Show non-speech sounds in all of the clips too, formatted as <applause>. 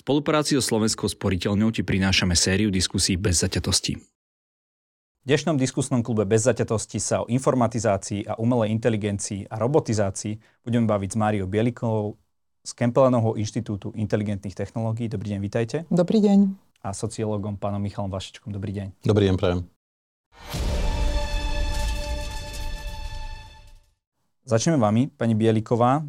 spolupráci so Slovenskou sporiteľňou ti prinášame sériu diskusí bez zaťatosti. V dnešnom diskusnom klube bez zaťatosti sa o informatizácii a umelej inteligencii a robotizácii budeme baviť s Máriou Bielikovou z Kempelenovho inštitútu inteligentných technológií. Dobrý deň, vitajte. Dobrý deň. A sociológom pánom Michalom Vašečkom. Dobrý deň. Dobrý deň, prajem. Začneme vami, pani Bieliková.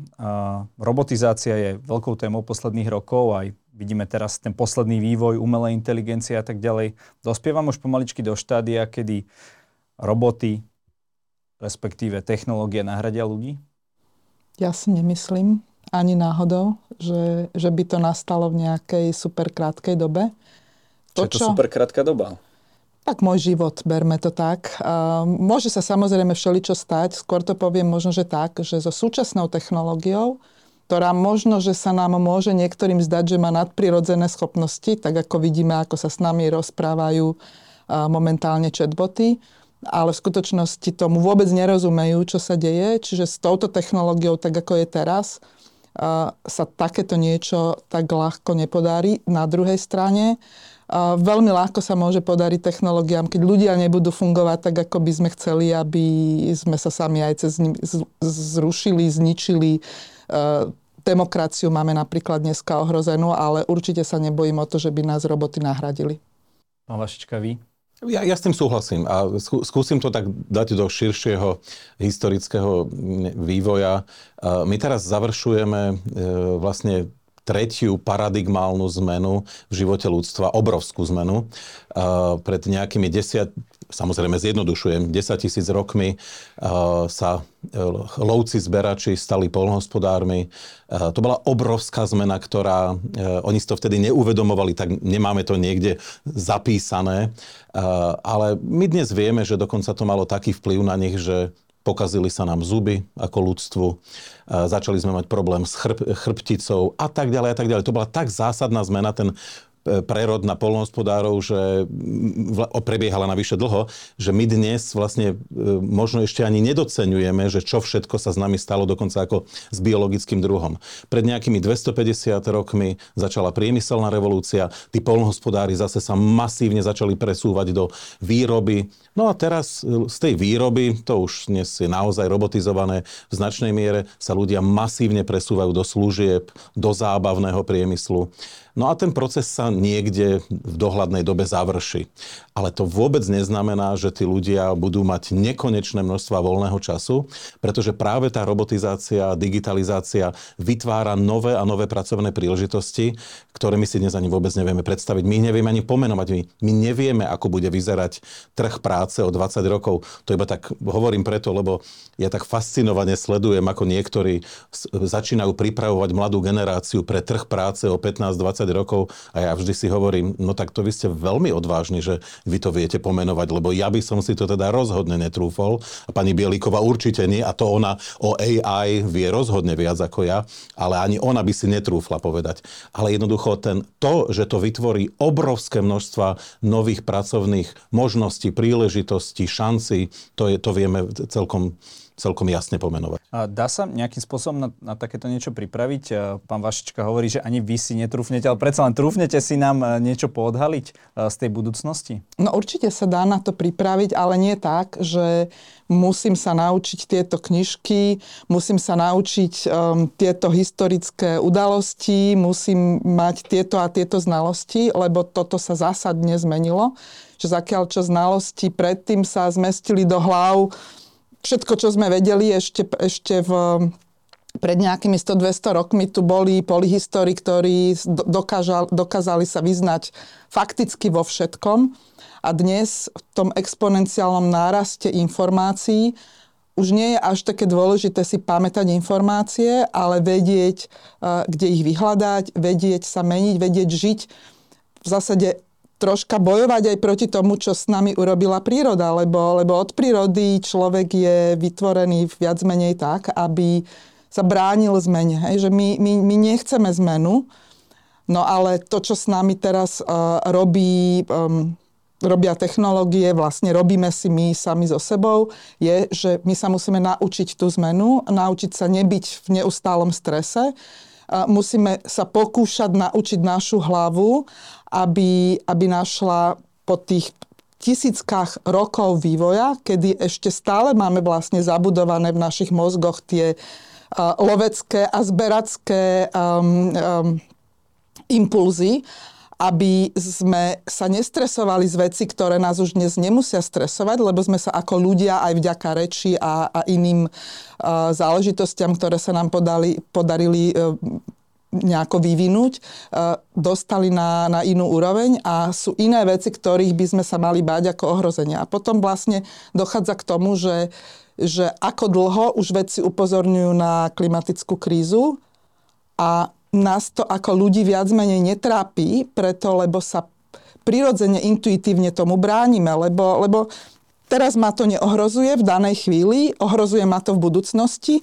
Robotizácia je veľkou témou posledných rokov, aj vidíme teraz ten posledný vývoj umelej inteligencie a tak ďalej. Dospievam už pomaličky do štádia, kedy roboty, respektíve technológie nahradia ľudí? Ja si nemyslím ani náhodou, že, že by to nastalo v nejakej super krátkej dobe. To, čo je to čo... super krátka doba? Tak môj život, berme to tak. Môže sa samozrejme všeličo stať, skôr to poviem možno, že tak, že so súčasnou technológiou, ktorá možno, že sa nám môže niektorým zdať, že má nadprirodzené schopnosti, tak ako vidíme, ako sa s nami rozprávajú momentálne chatboty, ale v skutočnosti tomu vôbec nerozumejú, čo sa deje. Čiže s touto technológiou, tak ako je teraz, sa takéto niečo tak ľahko nepodarí. Na druhej strane, veľmi ľahko sa môže podariť technológiám, keď ľudia nebudú fungovať tak, ako by sme chceli, aby sme sa sami aj cez zrušili, zničili. E, demokraciu máme napríklad dneska ohrozenú, ale určite sa nebojím o to, že by nás roboty nahradili. Pán Vašička, vy? Ja, ja s tým súhlasím a skúsim to tak dať do širšieho historického vývoja. E, my teraz završujeme e, vlastne tretiu paradigmálnu zmenu v živote ľudstva, obrovskú zmenu. Pred nejakými desiat, samozrejme zjednodušujem, 10 tisíc rokmi sa e, lovci zberači stali polnohospodármi. To bola obrovská zmena, ktorá, oni si to vtedy neuvedomovali, tak nemáme to niekde zapísané. Ale my dnes vieme, že dokonca to malo taký vplyv na nich, že pokazili sa nám zuby ako ľudstvu, začali sme mať problém s chrb, chrbticou a tak ďalej a tak ďalej. To bola tak zásadná zmena, ten prerod na polnohospodárov, že prebiehala navyše dlho, že my dnes vlastne e, možno ešte ani nedocenujeme, že čo všetko sa s nami stalo dokonca ako s biologickým druhom. Pred nejakými 250 rokmi začala priemyselná revolúcia, tí polnohospodári zase sa masívne začali presúvať do výroby. No a teraz e, z tej výroby, to už dnes je naozaj robotizované, v značnej miere sa ľudia masívne presúvajú do služieb, do zábavného priemyslu. No a ten proces sa niekde v dohľadnej dobe završí. Ale to vôbec neznamená, že tí ľudia budú mať nekonečné množstva voľného času, pretože práve tá robotizácia, digitalizácia vytvára nové a nové pracovné príležitosti, ktoré my si dnes ani vôbec nevieme predstaviť. My nevieme ani pomenovať. My, my nevieme, ako bude vyzerať trh práce o 20 rokov. To iba tak hovorím preto, lebo ja tak fascinovane sledujem, ako niektorí začínajú pripravovať mladú generáciu pre trh práce o 15-20 rokov a ja vždy si hovorím, no tak to vy ste veľmi odvážni, že vy to viete pomenovať, lebo ja by som si to teda rozhodne netrúfol a pani Bielíková určite nie a to ona o AI vie rozhodne viac ako ja, ale ani ona by si netrúfla povedať. Ale jednoducho ten, to, že to vytvorí obrovské množstva nových pracovných možností, príležitostí, šancí, to, je, to vieme celkom celkom jasne pomenovať. A dá sa nejakým spôsobom na, na takéto niečo pripraviť? Pán Vašička hovorí, že ani vy si netrúfnete, ale predsa len trúfnete si nám e, niečo poodhaliť e, z tej budúcnosti? No určite sa dá na to pripraviť, ale nie tak, že musím sa naučiť tieto knižky, musím sa naučiť um, tieto historické udalosti, musím mať tieto a tieto znalosti, lebo toto sa zásadne zmenilo. Že zakiaľ čo znalosti predtým sa zmestili do hlav všetko, čo sme vedeli ešte, ešte v, pred nejakými 100-200 rokmi tu boli polihistori, ktorí dokážal, dokázali sa vyznať fakticky vo všetkom. A dnes v tom exponenciálnom náraste informácií už nie je až také dôležité si pamätať informácie, ale vedieť, kde ich vyhľadať, vedieť sa meniť, vedieť žiť v zásade troška bojovať aj proti tomu, čo s nami urobila príroda, lebo, lebo od prírody človek je vytvorený viac menej tak, aby sa bránil zmene. Hej? Že my, my, my nechceme zmenu, no ale to, čo s nami teraz uh, robí, um, robia technológie, vlastne robíme si my sami so sebou, je, že my sa musíme naučiť tú zmenu, naučiť sa nebyť v neustálom strese, musíme sa pokúšať naučiť našu hlavu, aby, aby našla po tých tisíckach rokov vývoja, kedy ešte stále máme vlastne zabudované v našich mozgoch tie uh, lovecké a zberacké um, um, impulzy, aby sme sa nestresovali z veci, ktoré nás už dnes nemusia stresovať, lebo sme sa ako ľudia aj vďaka reči a, a iným uh, záležitostiam, ktoré sa nám podali, podarili uh, nejako vyvinúť, uh, dostali na, na inú úroveň a sú iné veci, ktorých by sme sa mali báť ako ohrozenia. A potom vlastne dochádza k tomu, že, že ako dlho už vedci upozorňujú na klimatickú krízu a nás to ako ľudí viac menej netrápi, preto lebo sa prirodzene, intuitívne tomu bránime, lebo, lebo teraz ma to neohrozuje v danej chvíli, ohrozuje ma to v budúcnosti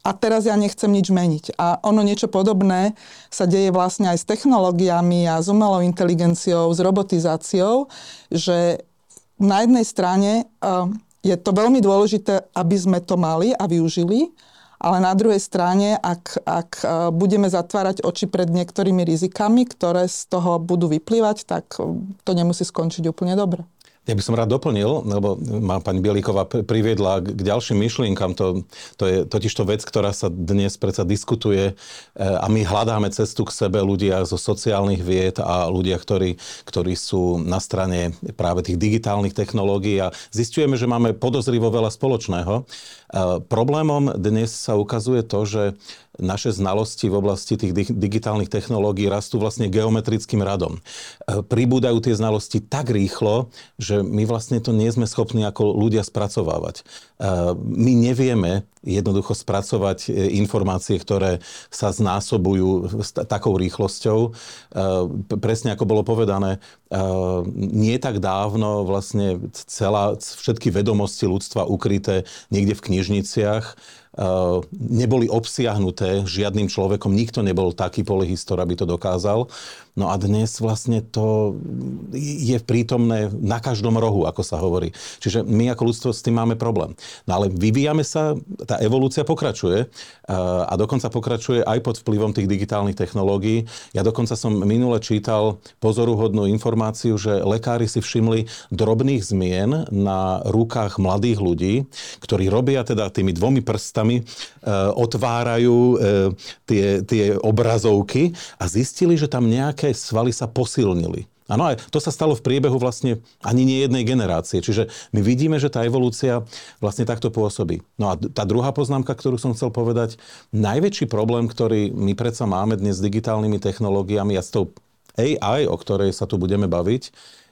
a teraz ja nechcem nič meniť. A ono niečo podobné sa deje vlastne aj s technológiami a s umelou inteligenciou, s robotizáciou, že na jednej strane uh, je to veľmi dôležité, aby sme to mali a využili, ale na druhej strane, ak, ak e, budeme zatvárať oči pred niektorými rizikami, ktoré z toho budú vyplývať, tak to nemusí skončiť úplne dobre. Ja by som rád doplnil, lebo ma pani Bielíková priviedla k ďalším myšlienkam. To, to je totiž to vec, ktorá sa dnes predsa diskutuje e, a my hľadáme cestu k sebe ľudia zo sociálnych vied a ľudia, ktorí, ktorí sú na strane práve tých digitálnych technológií a zistujeme, že máme podozrivo veľa spoločného. Problémom dnes sa ukazuje to, že naše znalosti v oblasti tých digitálnych technológií rastú vlastne geometrickým radom. E, pribúdajú tie znalosti tak rýchlo, že my vlastne to nie sme schopní ako ľudia spracovávať. E, my nevieme jednoducho spracovať e, informácie, ktoré sa znásobujú s takou rýchlosťou. Presne ako bolo povedané, nie tak dávno vlastne celá, všetky vedomosti ľudstva ukryté niekde v knižniciach neboli obsiahnuté žiadnym človekom, nikto nebol taký polyhistor, aby to dokázal. No a dnes vlastne to je prítomné na každom rohu, ako sa hovorí. Čiže my ako ľudstvo s tým máme problém. No ale vyvíjame sa, tá evolúcia pokračuje eh, a dokonca pokračuje aj pod vplyvom tých digitálnych technológií. Ja dokonca som minule čítal pozoruhodnú informáciu, že lekári si všimli drobných zmien na rukách mladých ľudí, ktorí robia teda tými dvomi prstami prstami e, otvárajú e, tie, tie obrazovky a zistili, že tam nejaké svaly sa posilnili. Áno, aj to sa stalo v priebehu vlastne ani nie jednej generácie. Čiže my vidíme, že tá evolúcia vlastne takto pôsobí. No a tá druhá poznámka, ktorú som chcel povedať, najväčší problém, ktorý my predsa máme dnes s digitálnymi technológiami a s tou AI, o ktorej sa tu budeme baviť,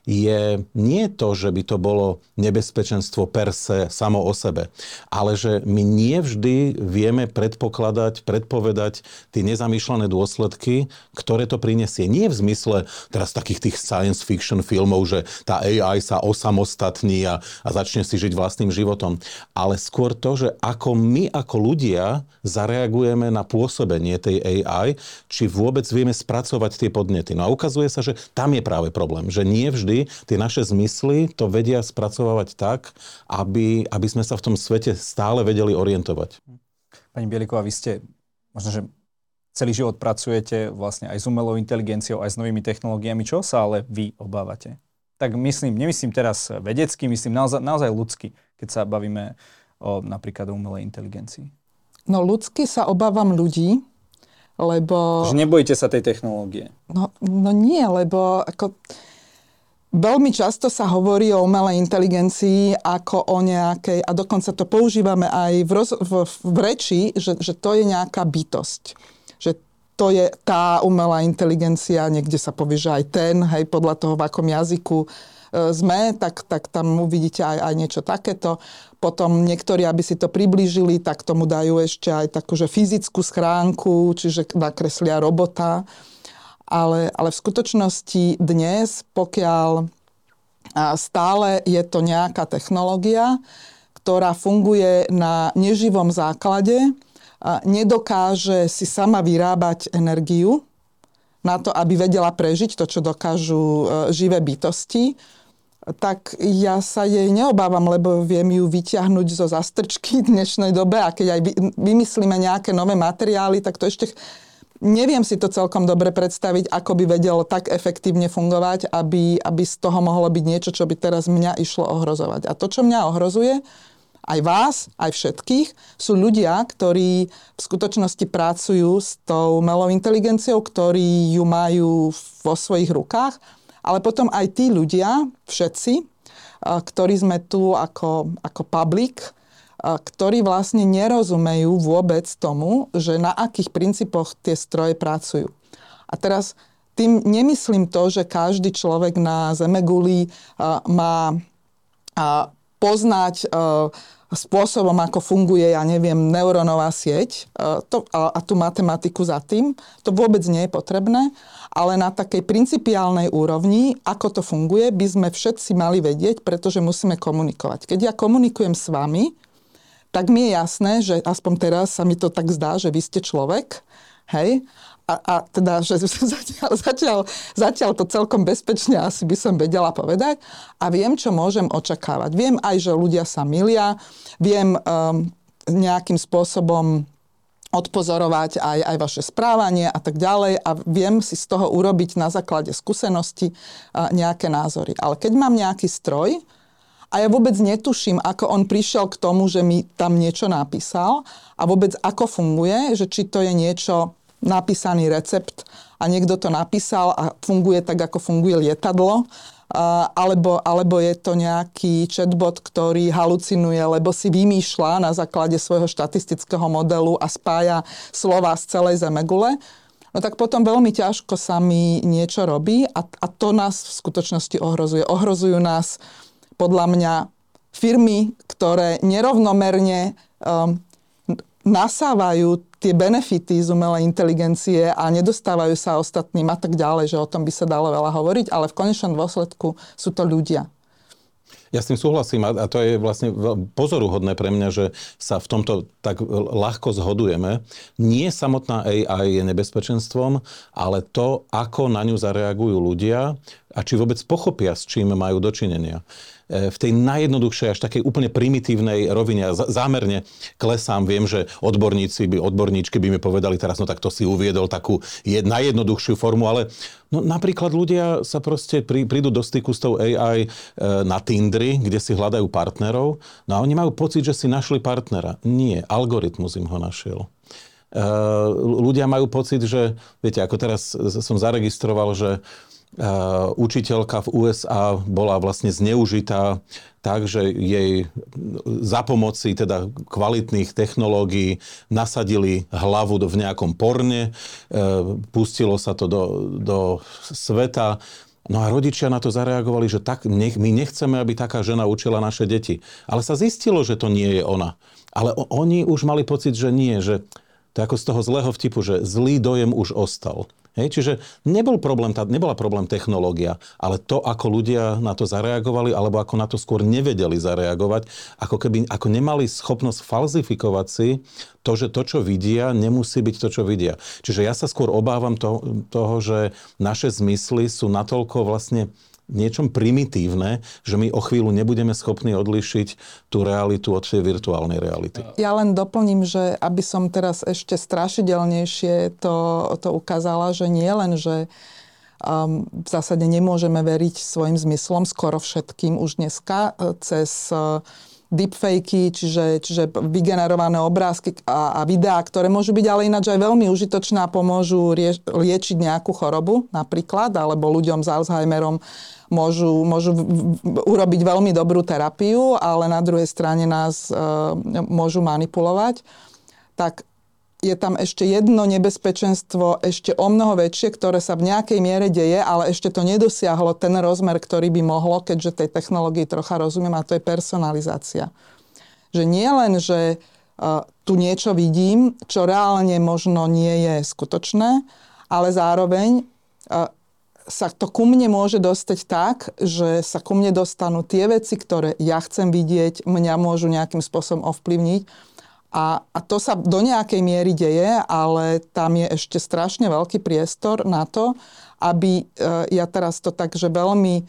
je nie to, že by to bolo nebezpečenstvo per se samo o sebe, ale že my nie vždy vieme predpokladať, predpovedať tie nezamýšľané dôsledky, ktoré to prinesie. Nie v zmysle teraz takých tých science fiction filmov, že tá AI sa osamostatní a, a začne si žiť vlastným životom, ale skôr to, že ako my ako ľudia zareagujeme na pôsobenie tej AI, či vôbec vieme spracovať tie podnety. No a ukazuje sa, že tam je práve problém, že nie vždy tie naše zmysly to vedia spracovávať tak, aby, aby sme sa v tom svete stále vedeli orientovať. Pani Bieliková, vy ste možno, že celý život pracujete vlastne aj s umelou inteligenciou, aj s novými technológiami. Čo sa ale vy obávate? Tak myslím, nemyslím teraz vedecky, myslím naozaj, naozaj ľudsky, keď sa bavíme o napríklad o umelej inteligencii. No ľudsky sa obávam ľudí, lebo... Že nebojíte sa tej technológie? No, no nie, lebo ako Veľmi často sa hovorí o umelej inteligencii ako o nejakej, a dokonca to používame aj v, roz, v, v reči, že, že to je nejaká bytosť. Že to je tá umelá inteligencia, niekde sa povie, že aj ten, hej, podľa toho, v akom jazyku e, sme, tak, tak tam uvidíte aj, aj niečo takéto. Potom niektorí, aby si to priblížili, tak tomu dajú ešte aj takú, že fyzickú schránku, čiže nakreslia robota ale, ale v skutočnosti dnes, pokiaľ stále je to nejaká technológia, ktorá funguje na neživom základe, nedokáže si sama vyrábať energiu na to, aby vedela prežiť to, čo dokážu e, živé bytosti, tak ja sa jej neobávam, lebo viem ju vyťahnuť zo zastrčky v dnešnej dobe a keď aj vymyslíme nejaké nové materiály, tak to ešte Neviem si to celkom dobre predstaviť, ako by vedelo tak efektívne fungovať, aby, aby z toho mohlo byť niečo, čo by teraz mňa išlo ohrozovať. A to, čo mňa ohrozuje, aj vás, aj všetkých, sú ľudia, ktorí v skutočnosti pracujú s tou umelou inteligenciou, ktorí ju majú vo svojich rukách, ale potom aj tí ľudia, všetci, ktorí sme tu ako, ako public, ktorí vlastne nerozumejú vôbec tomu, že na akých princípoch tie stroje pracujú. A teraz tým nemyslím to, že každý človek na Zemeguli má poznať spôsobom, ako funguje, ja neviem, neurónová sieť to, a, a tú matematiku za tým. To vôbec nie je potrebné, ale na takej principiálnej úrovni, ako to funguje, by sme všetci mali vedieť, pretože musíme komunikovať. Keď ja komunikujem s vami, tak mi je jasné, že aspoň teraz sa mi to tak zdá, že vy ste človek, hej, a, a teda, že <laughs> zatiaľ, zatiaľ, zatiaľ to celkom bezpečne asi by som vedela povedať a viem, čo môžem očakávať. Viem aj, že ľudia sa milia, viem um, nejakým spôsobom odpozorovať aj, aj vaše správanie a tak ďalej a viem si z toho urobiť na základe skúsenosti nejaké názory. Ale keď mám nejaký stroj, a ja vôbec netuším, ako on prišiel k tomu, že mi tam niečo napísal a vôbec ako funguje, že či to je niečo napísaný recept a niekto to napísal a funguje tak, ako funguje lietadlo, alebo, alebo je to nejaký chatbot, ktorý halucinuje, lebo si vymýšľa na základe svojho štatistického modelu a spája slova z celej zemegule, no tak potom veľmi ťažko sa mi niečo robí a, a to nás v skutočnosti ohrozuje. Ohrozujú nás podľa mňa firmy, ktoré nerovnomerne um, nasávajú tie benefity z umelej inteligencie a nedostávajú sa ostatným a tak ďalej, že o tom by sa dalo veľa hovoriť, ale v konečnom dôsledku sú to ľudia. Ja s tým súhlasím a to je vlastne pozoruhodné pre mňa, že sa v tomto tak ľahko zhodujeme. Nie samotná AI je nebezpečenstvom, ale to, ako na ňu zareagujú ľudia a či vôbec pochopia, s čím majú dočinenia. E, v tej najjednoduchšej, až takej úplne primitívnej rovine. Zámerne klesám, viem, že odborníci by, odborníčky by mi povedali teraz, no tak to si uviedol takú najjednoduchšiu formu, ale no, napríklad ľudia sa proste prí, prídu do styku s tou AI e, na Tindri, kde si hľadajú partnerov, no a oni majú pocit, že si našli partnera. Nie, algoritmus im ho našiel. Uh, ľudia majú pocit, že, viete, ako teraz som zaregistroval, že učiteľka v USA bola vlastne zneužitá tak, že jej za pomoci teda kvalitných technológií nasadili hlavu v nejakom porne, e, pustilo sa to do, do sveta. No a rodičia na to zareagovali, že tak, nech, my nechceme, aby taká žena učila naše deti. Ale sa zistilo, že to nie je ona. Ale oni už mali pocit, že nie, že to ako z toho zlého vtipu, že zlý dojem už ostal. Hej, čiže nebol problém, tá, nebola problém technológia, ale to, ako ľudia na to zareagovali, alebo ako na to skôr nevedeli zareagovať, ako keby ako nemali schopnosť falzifikovať si to, že to, čo vidia, nemusí byť to, čo vidia. Čiže ja sa skôr obávam to, toho, že naše zmysly sú natoľko vlastne niečom primitívne, že my o chvíľu nebudeme schopní odlišiť tú realitu od tej virtuálnej reality. Ja len doplním, že aby som teraz ešte strašidelnejšie to, to ukázala, že nie len, že um, v zásade nemôžeme veriť svojim zmyslom skoro všetkým už dneska e, cez uh, deepfakey, čiže, čiže vygenerované obrázky a, a videá, ktoré môžu byť ale ináč aj veľmi užitočné a pomôžu rie, liečiť nejakú chorobu napríklad, alebo ľuďom s Alzheimerom môžu, môžu urobiť veľmi dobrú terapiu, ale na druhej strane nás e, môžu manipulovať. Tak je tam ešte jedno nebezpečenstvo, ešte o mnoho väčšie, ktoré sa v nejakej miere deje, ale ešte to nedosiahlo ten rozmer, ktorý by mohlo, keďže tej technológii trocha rozumiem, a to je personalizácia. Že nie len, že uh, tu niečo vidím, čo reálne možno nie je skutočné, ale zároveň uh, sa to ku mne môže dostať tak, že sa ku mne dostanú tie veci, ktoré ja chcem vidieť, mňa môžu nejakým spôsobom ovplyvniť a, a to sa do nejakej miery deje, ale tam je ešte strašne veľký priestor na to, aby, e, ja teraz to tak, že veľmi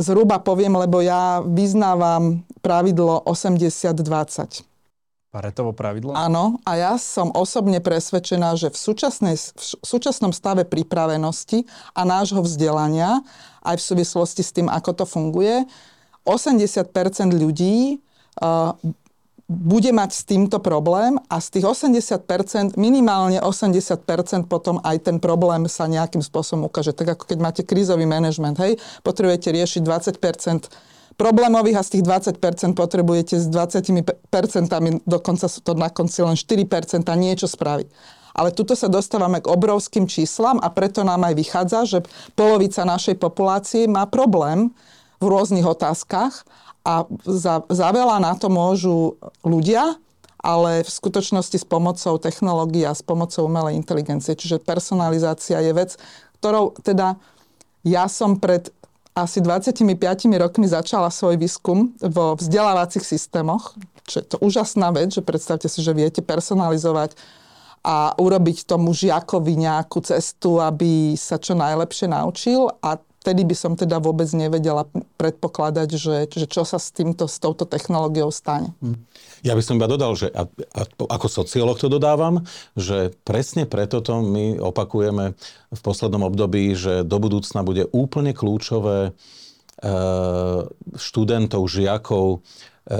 zhruba poviem, lebo ja vyznávam pravidlo 80-20. Paretovo pravidlo? Áno, a ja som osobne presvedčená, že v, súčasnej, v súčasnom stave pripravenosti a nášho vzdelania, aj v súvislosti s tým, ako to funguje, 80 ľudí uh, bude mať s týmto problém a z tých 80%, minimálne 80% potom aj ten problém sa nejakým spôsobom ukáže. Tak ako keď máte krízový manažment, hej, potrebujete riešiť 20% problémových a z tých 20% potrebujete s 20%, dokonca sú to na konci len 4% niečo spraviť. Ale tuto sa dostávame k obrovským číslam a preto nám aj vychádza, že polovica našej populácie má problém v rôznych otázkach a za, za veľa na to môžu ľudia, ale v skutočnosti s pomocou technológií a s pomocou umelej inteligencie. Čiže personalizácia je vec, ktorou teda ja som pred asi 25 rokmi začala svoj výskum vo vzdelávacích systémoch, čo je to úžasná vec, že predstavte si, že viete personalizovať a urobiť tomu žiakovi nejakú cestu, aby sa čo najlepšie naučil a vtedy by som teda vôbec nevedela predpokladať, že, že čo sa s týmto, s touto technológiou stane. Hm. Ja by som iba dodal, že a, a, ako sociolog to dodávam, že presne preto to my opakujeme v poslednom období, že do budúcna bude úplne kľúčové e, študentov, žiakov, e,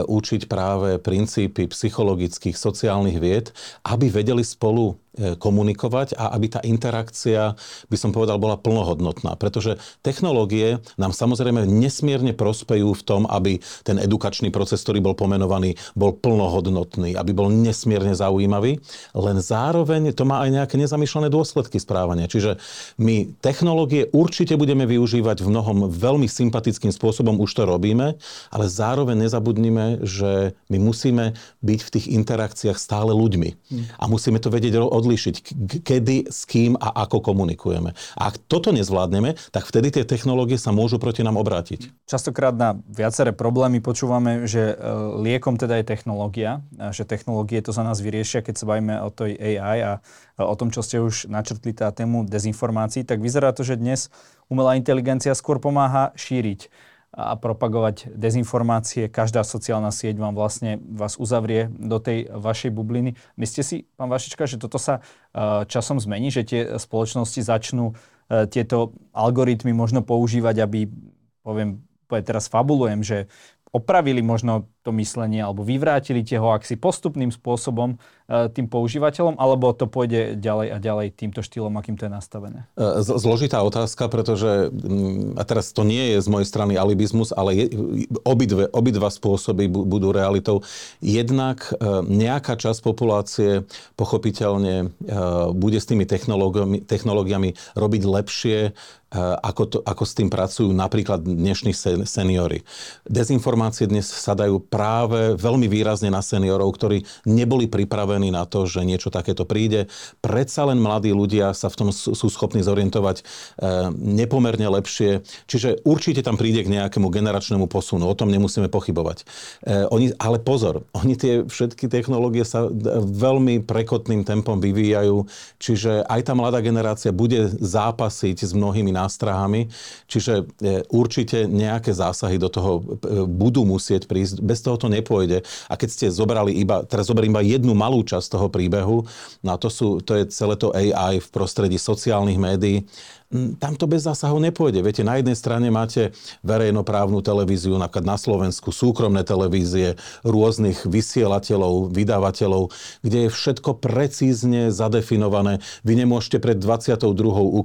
učiť práve princípy psychologických, sociálnych vied, aby vedeli spolu komunikovať a aby tá interakcia, by som povedal, bola plnohodnotná. Pretože technológie nám samozrejme nesmierne prospejú v tom, aby ten edukačný proces, ktorý bol pomenovaný, bol plnohodnotný, aby bol nesmierne zaujímavý, len zároveň to má aj nejaké nezamýšľané dôsledky správania. Čiže my technológie určite budeme využívať v mnohom veľmi sympatickým spôsobom, už to robíme, ale zároveň nezabudnime, že my musíme byť v tých interakciách stále ľuďmi. Hmm. A musíme to vedieť od odlišiť, kedy, s kým a ako komunikujeme. A ak toto nezvládneme, tak vtedy tie technológie sa môžu proti nám obrátiť. Častokrát na viaceré problémy počúvame, že e, liekom teda je technológia, že technológie to za nás vyriešia, keď sa bavíme o tej AI a o tom, čo ste už načrtli, tá tému dezinformácií, tak vyzerá to, že dnes umelá inteligencia skôr pomáha šíriť a propagovať dezinformácie. Každá sociálna sieť vám vlastne vás uzavrie do tej vašej bubliny. Myslíte si, pán Vašička, že toto sa e, časom zmení, že tie spoločnosti začnú e, tieto algoritmy možno používať, aby, poviem, teraz fabulujem, že opravili možno to myslenie alebo vyvrátili tie hoaxy postupným spôsobom e, tým používateľom, alebo to pôjde ďalej a ďalej týmto štýlom, akým to je nastavené? E, zložitá otázka, pretože, mm, a teraz to nie je z mojej strany alibizmus, ale obidve, obidva spôsoby budú realitou. Jednak e, nejaká časť populácie pochopiteľne bude s tými technológiami, technológiami robiť lepšie, ako, to, ako s tým pracujú napríklad dnešní seniory. Dezinformácie dnes sa dajú práve veľmi výrazne na seniorov, ktorí neboli pripravení na to, že niečo takéto príde. Predsa len mladí ľudia sa v tom sú schopní zorientovať e, nepomerne lepšie. Čiže určite tam príde k nejakému generačnému posunu. O tom nemusíme pochybovať. E, oni, ale pozor, oni tie všetky technológie sa veľmi prekotným tempom vyvíjajú, čiže aj tá mladá generácia bude zápasiť s mnohými nástrahami, čiže e, určite nejaké zásahy do toho budú musieť prísť. Bez toho to nepôjde. A keď ste zobrali iba, teraz zoberiem iba jednu malú časť toho príbehu, no a to, sú, to je celé to AI v prostredí sociálnych médií, tam to bez zásahov nepôjde. Viete, na jednej strane máte verejnoprávnu televíziu, napríklad na Slovensku, súkromné televízie, rôznych vysielateľov, vydávateľov, kde je všetko precízne zadefinované. Vy nemôžete pred 22.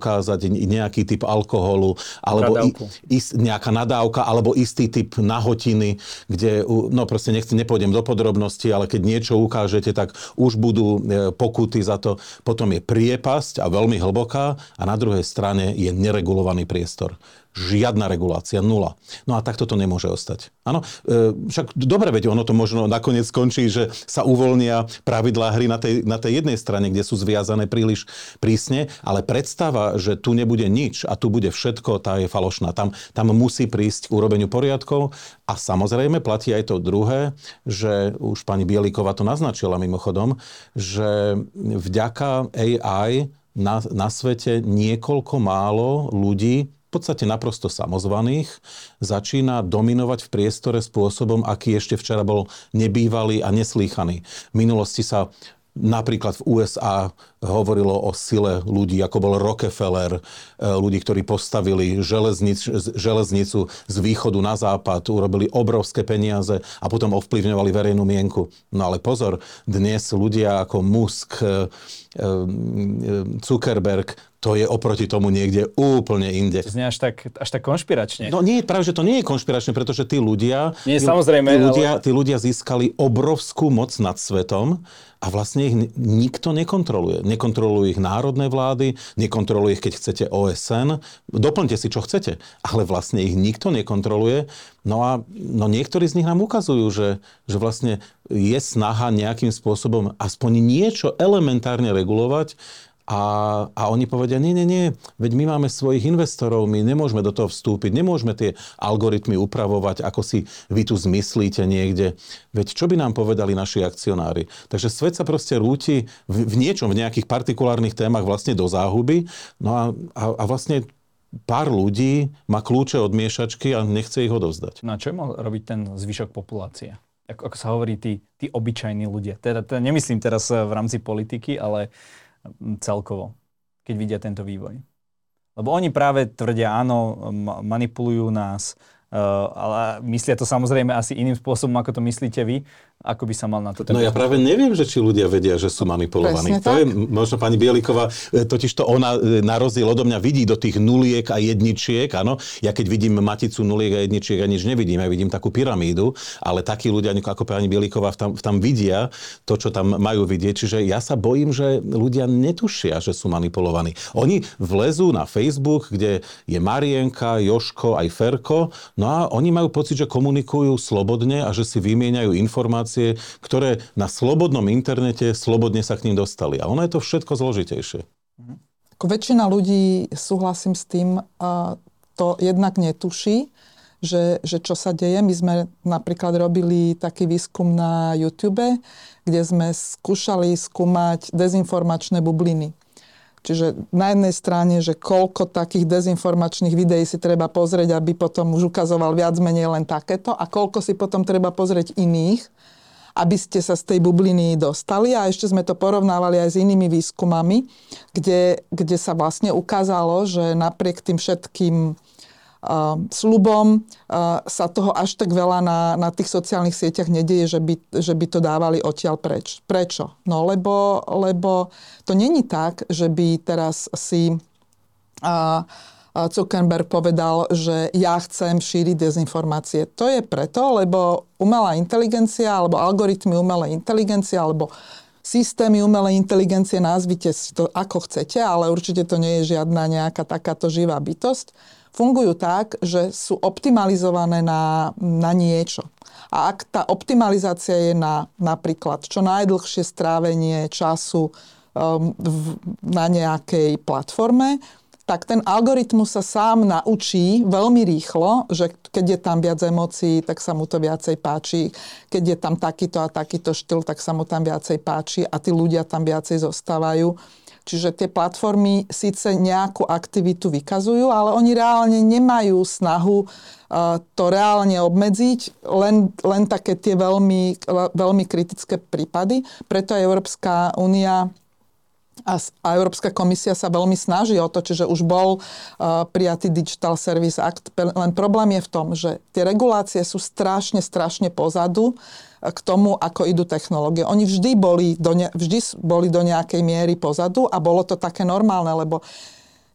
ukázať nejaký typ alkoholu, alebo i, ist, nejaká nadávka, alebo istý typ nahotiny, kde, no proste nechcem, nepôjdem do podrobností, ale keď niečo ukážete, tak už budú e, pokuty za to. Potom je priepasť a veľmi hlboká a na druhej strane strane je neregulovaný priestor. Žiadna regulácia, nula. No a takto to nemôže ostať. Áno, e, však dobre, veď ono to možno nakoniec skončí, že sa uvoľnia pravidlá hry na tej, na tej jednej strane, kde sú zviazané príliš prísne, ale predstava, že tu nebude nič a tu bude všetko, tá je falošná. Tam, tam musí prísť k urobeniu poriadkov a samozrejme platí aj to druhé, že už pani Bieliková to naznačila mimochodom, že vďaka AI na, na svete niekoľko málo ľudí podstate naprosto samozvaných začína dominovať v priestore spôsobom, aký ešte včera bol nebývalý a neslýchaný. V minulosti sa Napríklad v USA hovorilo o sile ľudí, ako bol Rockefeller, e, ľudí, ktorí postavili železnic, železnicu z východu na západ, urobili obrovské peniaze a potom ovplyvňovali verejnú mienku. No ale pozor, dnes ľudia ako Musk, e, e, Zuckerberg, to je oproti tomu niekde úplne inde. Znie až tak, až tak konšpiračne. No nie, práve, že to nie je konšpiračne, pretože tí ľudia, nie, tí, samozrejme, tí, ľudia ale... tí ľudia získali obrovskú moc nad svetom a vlastne ich nikto nekontroluje. Nekontrolujú ich národné vlády, nekontroluje ich, keď chcete OSN. Doplňte si, čo chcete, ale vlastne ich nikto nekontroluje. No a no niektorí z nich nám ukazujú, že, že vlastne je snaha nejakým spôsobom aspoň niečo elementárne regulovať, a, a oni povedia, nie, nie, nie, veď my máme svojich investorov, my nemôžeme do toho vstúpiť, nemôžeme tie algoritmy upravovať, ako si vy tu zmyslíte niekde. Veď čo by nám povedali naši akcionári? Takže svet sa proste rúti v, v niečom, v nejakých partikulárnych témach vlastne do záhuby. No a, a, a vlastne pár ľudí má kľúče od miešačky a nechce ich odovzdať. No a čo mal robiť ten zvyšok populácie? Ako, ako sa hovorí, tí, tí obyčajní ľudia. Teda, teda nemyslím teraz v rámci politiky, ale celkovo, keď vidia tento vývoj. Lebo oni práve tvrdia, áno, manipulujú nás, Eh, ale myslia to samozrejme asi iným spôsobom, ako to myslíte vy. Ako by sa mal na to... No ja práve neviem, že či ľudia vedia, že sú manipulovaní. Presne to tak. je možno pani Bieliková, eh, totiž to ona eh, na rozdiel odo mňa vidí do tých nuliek a jedničiek, áno. Ja keď vidím maticu nuliek a jedničiek, ja nič nevidím, ja vidím takú pyramídu, ale takí ľudia ako pani Bieliková tam, tam vidia to, čo tam majú vidieť. Čiže ja sa bojím, že ľudia netušia, že sú manipulovaní. Oni vlezú na Facebook, kde je Marienka, Joško, aj Ferko, No a oni majú pocit, že komunikujú slobodne a že si vymieňajú informácie, ktoré na slobodnom internete slobodne sa k ním dostali. A ono je to všetko zložitejšie. Ako väčšina ľudí, súhlasím s tým, to jednak netuší, že, že čo sa deje. My sme napríklad robili taký výskum na YouTube, kde sme skúšali skúmať dezinformačné bubliny. Čiže na jednej strane, že koľko takých dezinformačných videí si treba pozrieť, aby potom už ukazoval viac menej len takéto a koľko si potom treba pozrieť iných, aby ste sa z tej bubliny dostali. A ešte sme to porovnávali aj s inými výskumami, kde, kde sa vlastne ukázalo, že napriek tým všetkým slubom sa toho až tak veľa na, na tých sociálnych sieťach nedieje, že by, že by to dávali odtiaľ preč. Prečo? No lebo, lebo to není tak, že by teraz si a, Zuckerberg povedal, že ja chcem šíriť dezinformácie. To je preto, lebo umelá inteligencia alebo algoritmy umelej inteligencie alebo systémy umelej inteligencie, nazvite si to ako chcete, ale určite to nie je žiadna nejaká takáto živá bytosť fungujú tak, že sú optimalizované na, na niečo. A ak tá optimalizácia je na napríklad čo najdlhšie strávenie času um, v, na nejakej platforme, tak ten algoritmus sa sám naučí veľmi rýchlo, že keď je tam viac emócií, tak sa mu to viacej páči. Keď je tam takýto a takýto štýl, tak sa mu tam viacej páči a tí ľudia tam viacej zostávajú. Čiže tie platformy síce nejakú aktivitu vykazujú, ale oni reálne nemajú snahu uh, to reálne obmedziť, len, len také tie veľmi, veľmi kritické prípady. Preto Európska únia a, a Európska komisia sa veľmi snaží o to, čiže už bol uh, prijatý Digital Service Act. Len problém je v tom, že tie regulácie sú strašne, strašne pozadu k tomu, ako idú technológie. Oni vždy boli do, ne, vždy boli do nejakej miery pozadu a bolo to také normálne, lebo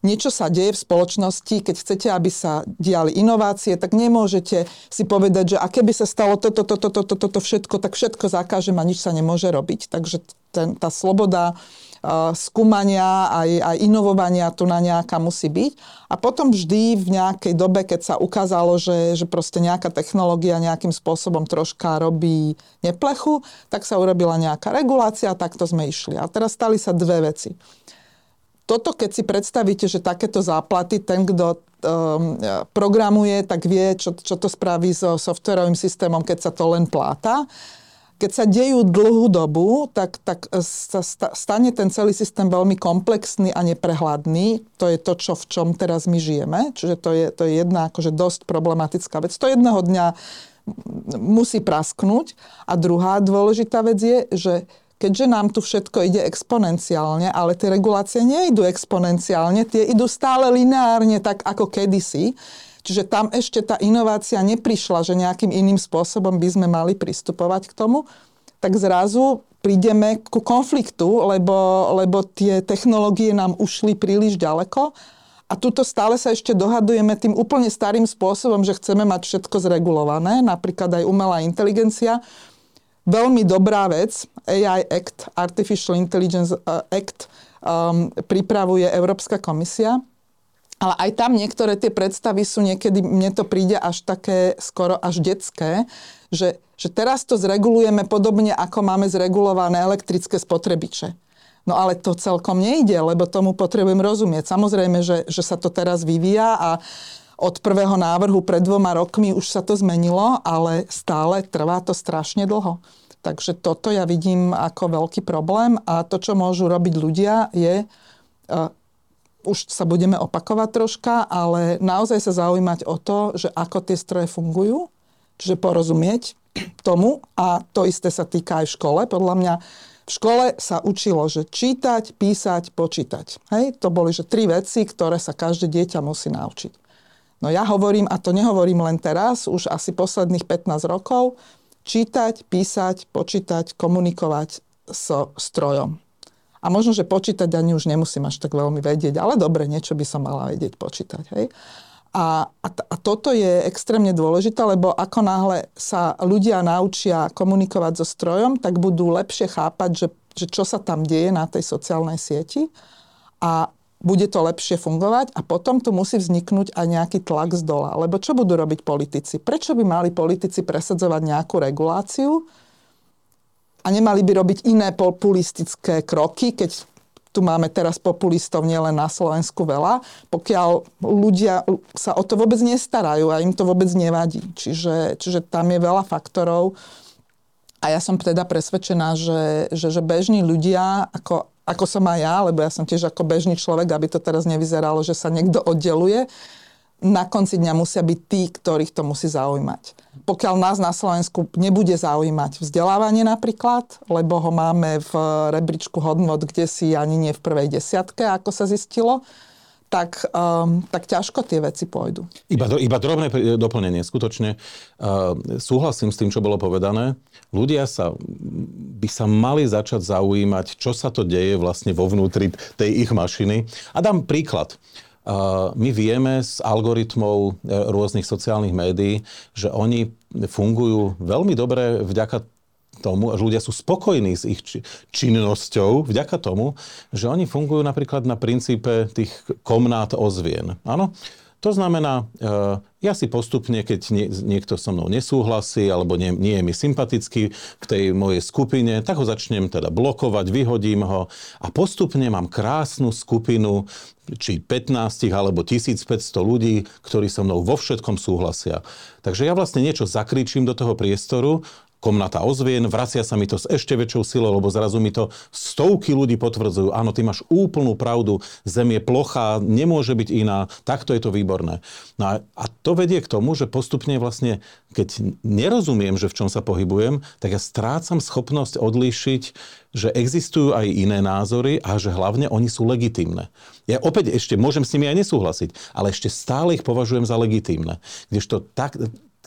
niečo sa deje v spoločnosti, keď chcete, aby sa diali inovácie, tak nemôžete si povedať, že aké by sa stalo toto, toto, toto, toto, všetko, tak všetko zakážem a nič sa nemôže robiť. Takže ten, tá sloboda skúmania, aj, aj inovovania tu na nejaká musí byť. A potom vždy v nejakej dobe, keď sa ukázalo, že, že proste nejaká technológia nejakým spôsobom troška robí neplechu, tak sa urobila nejaká regulácia a takto sme išli. A teraz stali sa dve veci. Toto, keď si predstavíte, že takéto záplaty, ten, kto um, programuje, tak vie, čo, čo to spraví so softwarovým systémom, keď sa to len pláta keď sa dejú dlhú dobu, tak, tak sa stane ten celý systém veľmi komplexný a neprehľadný. To je to, čo, v čom teraz my žijeme. Čiže to je, to je jedna akože dosť problematická vec. To jedného dňa musí prasknúť. A druhá dôležitá vec je, že keďže nám tu všetko ide exponenciálne, ale tie regulácie nejdú exponenciálne, tie idú stále lineárne, tak ako kedysi, Čiže tam ešte tá inovácia neprišla, že nejakým iným spôsobom by sme mali pristupovať k tomu, tak zrazu prídeme ku konfliktu, lebo, lebo tie technológie nám ušli príliš ďaleko. A tuto stále sa ešte dohadujeme tým úplne starým spôsobom, že chceme mať všetko zregulované, napríklad aj umelá inteligencia. Veľmi dobrá vec, AI Act, Artificial Intelligence uh, Act, um, pripravuje Európska komisia ale aj tam niektoré tie predstavy sú niekedy, mne to príde až také skoro až detské, že, že teraz to zregulujeme podobne, ako máme zregulované elektrické spotrebiče. No ale to celkom nejde, lebo tomu potrebujem rozumieť. Samozrejme, že, že sa to teraz vyvíja a od prvého návrhu pred dvoma rokmi už sa to zmenilo, ale stále trvá to strašne dlho. Takže toto ja vidím ako veľký problém a to, čo môžu robiť ľudia, je už sa budeme opakovať troška, ale naozaj sa zaujímať o to, že ako tie stroje fungujú, čiže porozumieť tomu a to isté sa týka aj v škole. Podľa mňa v škole sa učilo, že čítať, písať, počítať. Hej? To boli že tri veci, ktoré sa každé dieťa musí naučiť. No ja hovorím, a to nehovorím len teraz, už asi posledných 15 rokov, čítať, písať, počítať, komunikovať so strojom. A možno, že počítať ani už nemusím až tak veľmi vedieť, ale dobre, niečo by som mala vedieť počítať. Hej? A, a, a toto je extrémne dôležité, lebo ako náhle sa ľudia naučia komunikovať so strojom, tak budú lepšie chápať, že, že čo sa tam deje na tej sociálnej sieti a bude to lepšie fungovať a potom tu musí vzniknúť aj nejaký tlak z dola. Lebo čo budú robiť politici? Prečo by mali politici presadzovať nejakú reguláciu, a nemali by robiť iné populistické kroky, keď tu máme teraz populistov nielen na Slovensku veľa, pokiaľ ľudia sa o to vôbec nestarajú a im to vôbec nevadí. Čiže, čiže tam je veľa faktorov a ja som teda presvedčená, že, že, že bežní ľudia, ako, ako som aj ja, lebo ja som tiež ako bežný človek, aby to teraz nevyzeralo, že sa niekto oddeluje, na konci dňa musia byť tí, ktorých to musí zaujímať. Pokiaľ nás na Slovensku nebude zaujímať vzdelávanie napríklad, lebo ho máme v rebríčku hodnot, kde si ani nie v prvej desiatke, ako sa zistilo, tak, um, tak ťažko tie veci pôjdu. Iba, iba drobné doplnenie. Skutočne uh, súhlasím s tým, čo bolo povedané. Ľudia sa, by sa mali začať zaujímať, čo sa to deje vlastne vo vnútri tej ich mašiny. A dám príklad. My vieme z algoritmov e, rôznych sociálnych médií, že oni fungujú veľmi dobre vďaka tomu, že ľudia sú spokojní s ich činnosťou vďaka tomu, že oni fungujú napríklad na princípe tých komnát ozvien. Áno? To znamená, e, ja si postupne, keď niekto so mnou nesúhlasí alebo nie, nie je mi sympatický v tej mojej skupine, tak ho začnem teda blokovať, vyhodím ho a postupne mám krásnu skupinu či 15 alebo 1500 ľudí, ktorí so mnou vo všetkom súhlasia. Takže ja vlastne niečo zakričím do toho priestoru komnata ozvien, vracia sa mi to s ešte väčšou silou, lebo zrazu mi to stovky ľudí potvrdzujú. Áno, ty máš úplnú pravdu, zem je plochá, nemôže byť iná, takto je to výborné. No a to vedie k tomu, že postupne vlastne, keď nerozumiem, že v čom sa pohybujem, tak ja strácam schopnosť odlíšiť, že existujú aj iné názory a že hlavne oni sú legitímne. Ja opäť ešte môžem s nimi aj nesúhlasiť, ale ešte stále ich považujem za legitímne. Kdežto tak,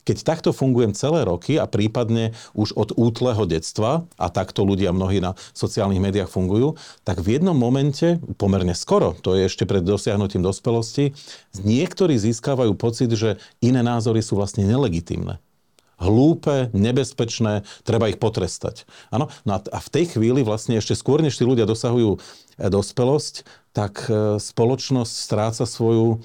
keď takto fungujem celé roky a prípadne už od útleho detstva, a takto ľudia mnohí na sociálnych médiách fungujú, tak v jednom momente, pomerne skoro, to je ešte pred dosiahnutím dospelosti, niektorí získavajú pocit, že iné názory sú vlastne nelegitímne hlúpe, nebezpečné, treba ich potrestať. Ano? No a v tej chvíli vlastne ešte skôr, než tí ľudia dosahujú eh, dospelosť, tak eh, spoločnosť stráca svoju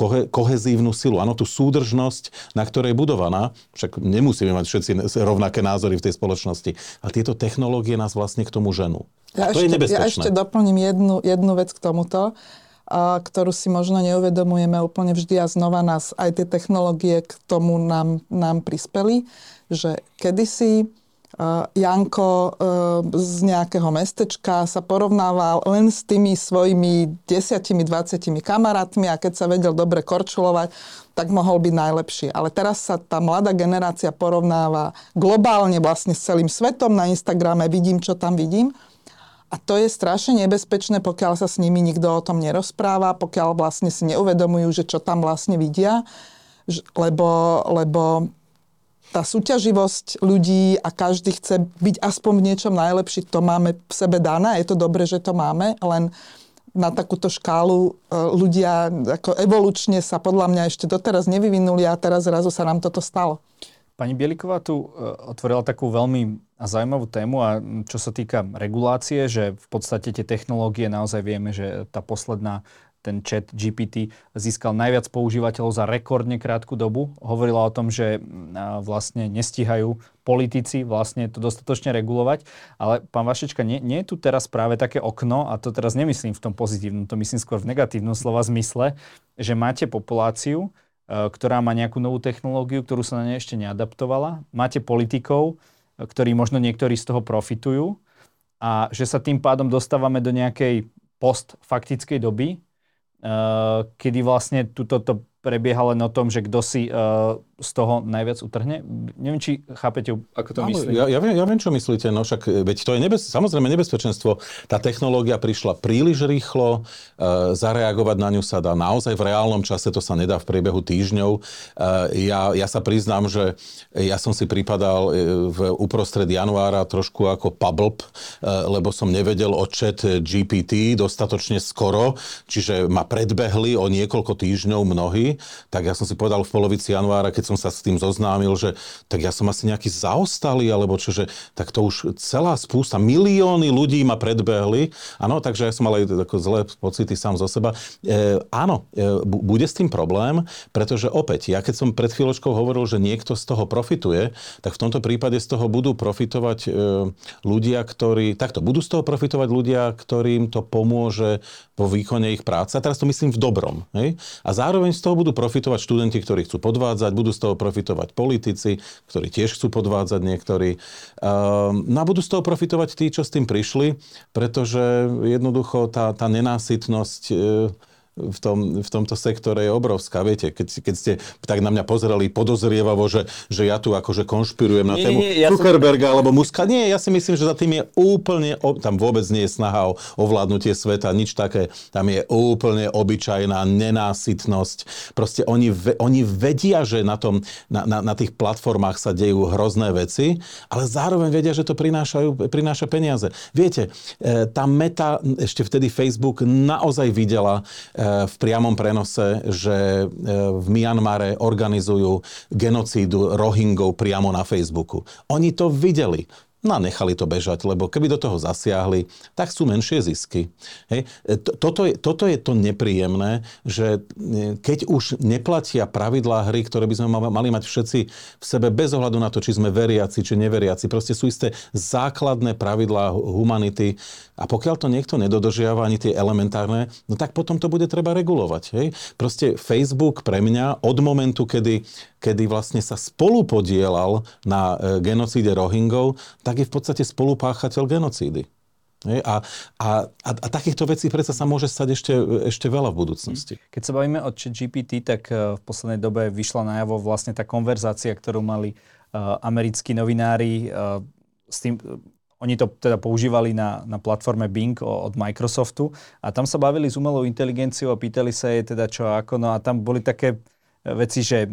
kohe, kohezívnu silu, áno, tú súdržnosť, na ktorej je budovaná. Však nemusíme mať všetci rovnaké názory v tej spoločnosti. A tieto technológie nás vlastne k tomu ženú. Ja, to ešte, je nebezpečné. ja ešte doplním jednu, jednu vec k tomuto, a, ktorú si možno neuvedomujeme úplne vždy a znova nás aj tie technológie k tomu nám, nám prispeli, že kedysi Janko z nejakého mestečka sa porovnával len s tými svojimi desiatimi, dvacetimi kamarátmi a keď sa vedel dobre korčulovať, tak mohol byť najlepší. Ale teraz sa tá mladá generácia porovnáva globálne vlastne s celým svetom na Instagrame, vidím, čo tam vidím. A to je strašne nebezpečné, pokiaľ sa s nimi nikto o tom nerozpráva, pokiaľ vlastne si neuvedomujú, že čo tam vlastne vidia, lebo, lebo tá súťaživosť ľudí a každý chce byť aspoň v niečom najlepší, to máme v sebe dané, je to dobré, že to máme, len na takúto škálu e, ľudia ako evolučne sa podľa mňa ešte doteraz nevyvinuli a teraz zrazu sa nám toto stalo. Pani Bieliková tu e, otvorila takú veľmi zaujímavú tému a čo sa týka regulácie, že v podstate tie technológie naozaj vieme, že tá posledná ten chat GPT získal najviac používateľov za rekordne krátku dobu. Hovorila o tom, že vlastne nestihajú politici vlastne to dostatočne regulovať. Ale pán Vašečka, nie, nie je tu teraz práve také okno, a to teraz nemyslím v tom pozitívnom, to myslím skôr v negatívnom slova zmysle, že máte populáciu, e, ktorá má nejakú novú technológiu, ktorú sa na nej ešte neadaptovala. Máte politikov, e, ktorí možno niektorí z toho profitujú a že sa tým pádom dostávame do nejakej postfaktickej doby, Uh, kedy vlastne tuto to prebieha len o tom, že kto si uh, z toho najviac utrhne. Neviem, či chápete, ako to myslím. Ja, ja, viem, ja viem, čo myslíte, no však e, veď to je nebez, samozrejme nebezpečenstvo. Tá technológia prišla príliš rýchlo, e, zareagovať na ňu sa dá naozaj v reálnom čase, to sa nedá v priebehu týždňov. E, ja, ja sa priznám, že ja som si pripadal v uprostred januára trošku ako pablb, e, lebo som nevedel o chat GPT dostatočne skoro, čiže ma predbehli o niekoľko týždňov mnohí, tak ja som si povedal v polovici januára, keď som sa s tým zoznámil, že tak ja som asi nejaký zaostalý, alebo čo, že tak to už celá spústa, milióny ľudí ma predbehli. Áno, takže ja som mal aj zlé pocity sám zo seba. E, áno, e, bude s tým problém, pretože opäť, ja keď som pred chvíľočkou hovoril, že niekto z toho profituje, tak v tomto prípade z toho budú profitovať e, ľudia, ktorí, takto, budú z toho profitovať ľudia, ktorým to pomôže vo výkone ich práce. A teraz to myslím v dobrom. Hej? A zároveň z toho budú profitovať študenti, ktorí chcú podvádzať, budú z toho profitovať politici, ktorí tiež chcú podvádzať niektorí. Ehm, no a budú z toho profitovať tí, čo s tým prišli, pretože jednoducho tá, tá nenásytnosť e, v, tom, v tomto sektore je obrovská. Viete, keď, keď ste tak na mňa pozerali podozrievavo, že, že ja tu akože konšpirujem na nie, tému nie, ja Zuckerberga som... alebo Muska. Nie, ja si myslím, že za tým je úplne, tam vôbec nie je snaha o ovládnutie sveta, nič také. Tam je úplne obyčajná nenásytnosť. Proste oni, oni vedia, že na, tom, na, na, na tých platformách sa dejú hrozné veci, ale zároveň vedia, že to prinášajú, prináša peniaze. Viete, e, tá meta, ešte vtedy Facebook naozaj videla, e, v priamom prenose, že e, v Myanmare organizujú genocídu Rohingov priamo na Facebooku. Oni to videli. No a nechali to bežať, lebo keby do toho zasiahli, tak sú menšie zisky. Hej. E, toto, je, toto je to nepríjemné, že e, keď už neplatia pravidlá hry, ktoré by sme mali mať všetci v sebe bez ohľadu na to, či sme veriaci, či neveriaci, proste sú isté základné pravidlá humanity a pokiaľ to niekto nedodržiava ani tie elementárne, no tak potom to bude treba regulovať. Hej. Proste Facebook pre mňa od momentu, kedy, kedy vlastne sa spolu podielal na genocíde Rohingov, tak je v podstate spolupáchateľ genocídy. A, a, a, a takýchto vecí predsa sa môže stať ešte, ešte veľa v budúcnosti. Keď sa bavíme o GPT, tak e, v poslednej dobe vyšla najavo vlastne tá konverzácia, ktorú mali uh, americkí novinári s tým, oni to teda používali na, na platforme Bing od Microsoftu a tam sa bavili s umelou inteligenciou a pýtali sa jej teda čo ako, no a tam boli také veci, že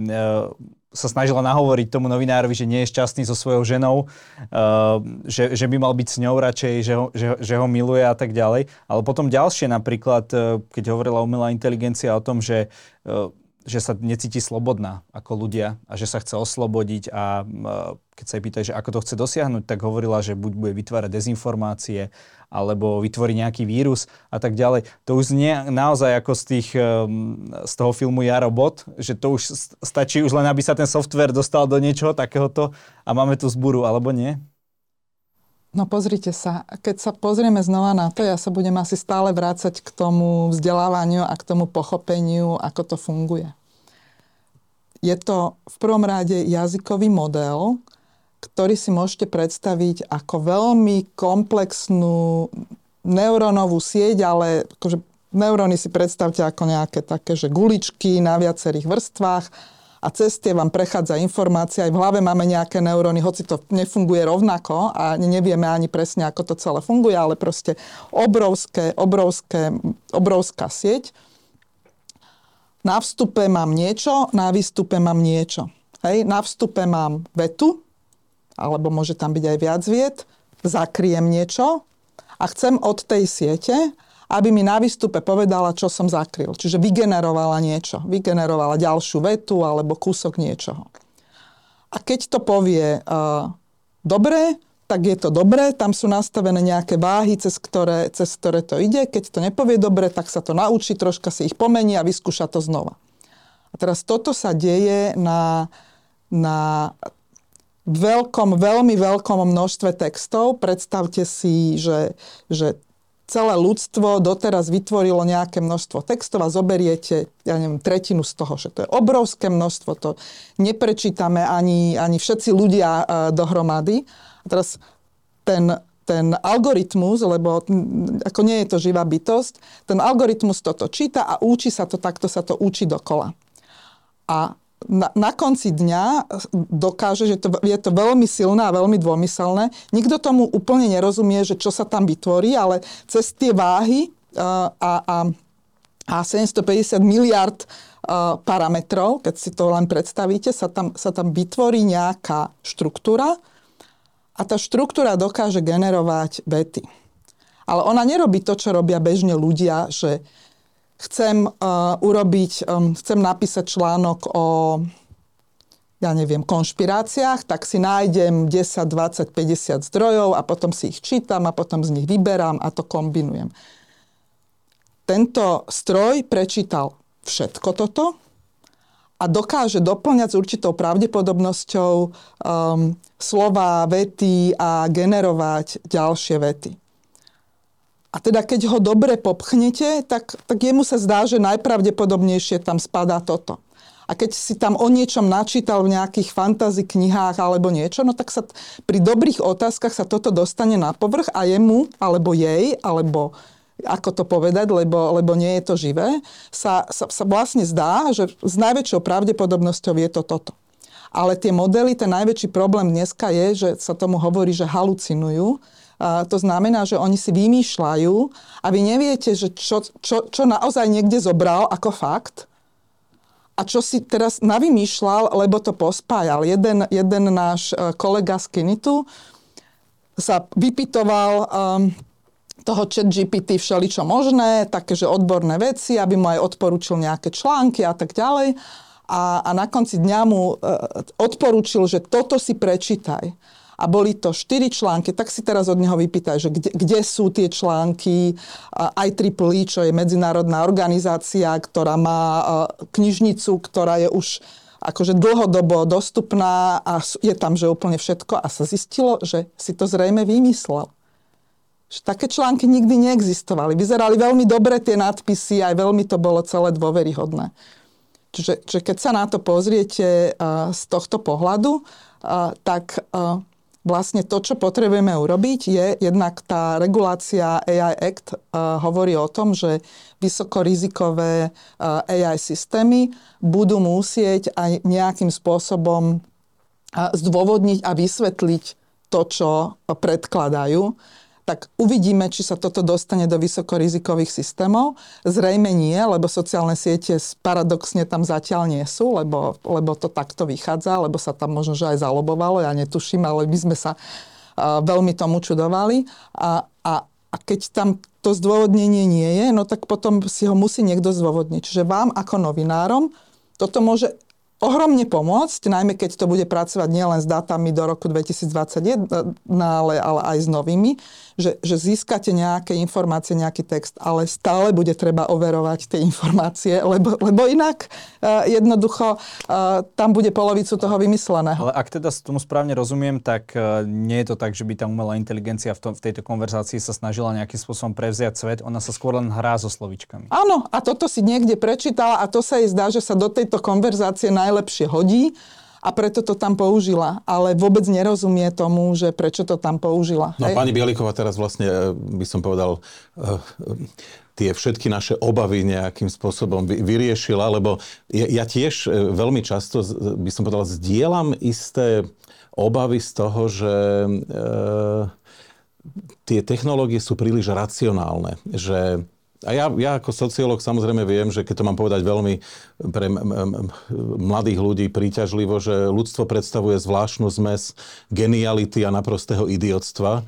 sa snažila nahovoriť tomu novinárovi, že nie je šťastný so svojou ženou, uh, že, že by mal byť s ňou radšej, že ho, že, že ho miluje a tak ďalej. Ale potom ďalšie napríklad, uh, keď hovorila umelá inteligencia o tom, že uh, že sa necíti slobodná ako ľudia a že sa chce oslobodiť a keď sa jej pýtaj, že ako to chce dosiahnuť, tak hovorila, že buď bude vytvárať dezinformácie alebo vytvorí nejaký vírus a tak ďalej. To už nie naozaj ako z, tých, z toho filmu Ja robot, že to už stačí už len, aby sa ten software dostal do niečoho takéhoto a máme tu zburu, alebo nie? No pozrite sa, keď sa pozrieme znova na to, ja sa budem asi stále vrácať k tomu vzdelávaniu a k tomu pochopeniu, ako to funguje. Je to v prvom rade jazykový model, ktorý si môžete predstaviť ako veľmi komplexnú neurónovú sieť, ale akože neuróny si predstavte ako nejaké také, že guličky na viacerých vrstvách a cez vám prechádza informácia. Aj v hlave máme nejaké neuróny, hoci to nefunguje rovnako a nevieme ani presne, ako to celé funguje, ale proste obrovské, obrovské, obrovská sieť. Na vstupe mám niečo, na výstupe mám niečo. Hej, na vstupe mám vetu, alebo môže tam byť aj viac viet, zakriem niečo a chcem od tej siete, aby mi na výstupe povedala, čo som zakryl. Čiže vygenerovala niečo. Vygenerovala ďalšiu vetu alebo kúsok niečoho. A keď to povie uh, dobre, tak je to dobré, tam sú nastavené nejaké váhy, cez ktoré, cez ktoré to ide. Keď to nepovie dobre, tak sa to naučí, troška si ich pomení a vyskúša to znova. A teraz toto sa deje na, na veľkom, veľmi veľkom množstve textov. Predstavte si, že, že celé ľudstvo doteraz vytvorilo nejaké množstvo textov a zoberiete, ja neviem, tretinu z toho, že to je obrovské množstvo, to neprečítame ani, ani všetci ľudia uh, dohromady. A teraz ten, ten algoritmus, lebo ako nie je to živá bytosť, ten algoritmus toto číta a učí sa to, takto sa to učí dokola. A na, na konci dňa dokáže, že to, je to veľmi silné a veľmi dômyselné. Nikto tomu úplne nerozumie, že čo sa tam vytvorí, ale cez tie váhy uh, a, a, a 750 miliard uh, parametrov, keď si to len predstavíte, sa tam, sa tam vytvorí nejaká štruktúra a tá štruktúra dokáže generovať vety. Ale ona nerobí to, čo robia bežne ľudia, že chcem uh, urobiť, um, chcem napísať článok o ja neviem, konšpiráciách, tak si nájdem 10, 20, 50 zdrojov a potom si ich čítam a potom z nich vyberám a to kombinujem. Tento stroj prečítal všetko toto a dokáže doplňať s určitou pravdepodobnosťou um, slova, vety a generovať ďalšie vety. A teda keď ho dobre popchnete, tak, tak jemu sa zdá, že najpravdepodobnejšie tam spadá toto. A keď si tam o niečom načítal v nejakých fantasy knihách alebo niečo, no tak sa pri dobrých otázkach sa toto dostane na povrch a jemu, alebo jej, alebo ako to povedať, lebo, lebo nie je to živé, sa, sa, sa vlastne zdá, že s najväčšou pravdepodobnosťou je to toto. Ale tie modely, ten najväčší problém dneska je, že sa tomu hovorí, že halucinujú, to znamená, že oni si vymýšľajú a vy neviete, že čo, čo, čo naozaj niekde zobral ako fakt a čo si teraz navymýšľal, lebo to pospájal. Jeden, jeden náš e, kolega z Kinitu sa vypitoval um, toho chat GPT všeličo možné, také, že odborné veci, aby mu aj odporúčil nejaké články a tak ďalej. A, a na konci dňa mu uh, odporúčil, že toto si prečítaj a boli to štyri články, tak si teraz od neho vypýtaj, že kde, kde sú tie články IEEE, čo je medzinárodná organizácia, ktorá má knižnicu, ktorá je už akože dlhodobo dostupná a je tam, že úplne všetko a sa zistilo, že si to zrejme vymyslel. Že také články nikdy neexistovali. Vyzerali veľmi dobre tie nadpisy, aj veľmi to bolo celé dôveryhodné. Čiže, čiže keď sa na to pozriete uh, z tohto pohľadu, uh, tak uh, vlastne to, čo potrebujeme urobiť, je jednak tá regulácia AI Act uh, hovorí o tom, že vysokorizikové uh, AI systémy budú musieť aj nejakým spôsobom uh, zdôvodniť a vysvetliť to, čo predkladajú tak uvidíme, či sa toto dostane do vysokorizikových systémov. Zrejme nie, lebo sociálne siete paradoxne tam zatiaľ nie sú, lebo, lebo to takto vychádza, lebo sa tam možno že aj zalobovalo, ja netuším, ale my sme sa uh, veľmi tomu čudovali. A, a, a keď tam to zdôvodnenie nie je, no tak potom si ho musí niekto zdôvodniť. Čiže vám ako novinárom toto môže ohromne pomôcť, najmä keď to bude pracovať nielen s dátami do roku 2021, ale, ale aj s novými, že, že získate nejaké informácie, nejaký text, ale stále bude treba overovať tie informácie, lebo, lebo inak uh, jednoducho uh, tam bude polovicu toho vymysleného. Ale ak teda tomu správne rozumiem, tak uh, nie je to tak, že by tá umelá inteligencia v, tom, v tejto konverzácii sa snažila nejakým spôsobom prevziať svet, ona sa skôr len hrá so slovičkami. Áno, a toto si niekde prečítala a to sa jej zdá, že sa do tejto konverzácie najlepšie hodí a preto to tam použila, ale vôbec nerozumie tomu, že prečo to tam použila. No hej? pani Bieliková teraz vlastne, e, by som povedal, e, tie všetky naše obavy nejakým spôsobom vyriešila, lebo ja tiež veľmi často, by som povedal, zdieľam isté obavy z toho, že tie technológie sú príliš racionálne, že a ja, ja ako sociológ samozrejme viem, že keď to mám povedať veľmi pre mladých ľudí príťažlivo, že ľudstvo predstavuje zvláštnu zmes geniality a naprostého idiotstva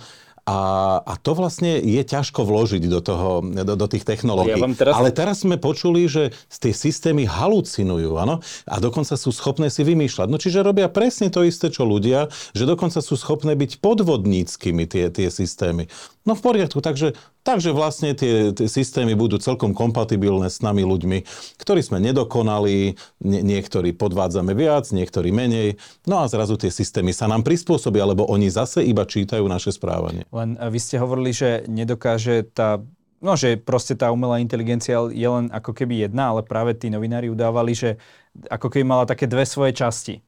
a, a to vlastne je ťažko vložiť do, toho, do, do tých technológií. Ja teraz... Ale teraz sme počuli, že tie systémy halucinujú, áno? A dokonca sú schopné si vymýšľať. No čiže robia presne to isté, čo ľudia, že dokonca sú schopné byť podvodníckými tie, tie systémy. No v poriadku, takže, takže vlastne tie, tie systémy budú celkom kompatibilné s nami ľuďmi, ktorí sme nedokonali, nie, niektorí podvádzame viac, niektorí menej, no a zrazu tie systémy sa nám prispôsobia, lebo oni zase iba čítajú naše správanie. Len vy ste hovorili, že nedokáže tá No, že proste tá umelá inteligencia je len ako keby jedna, ale práve tí novinári udávali, že ako keby mala také dve svoje časti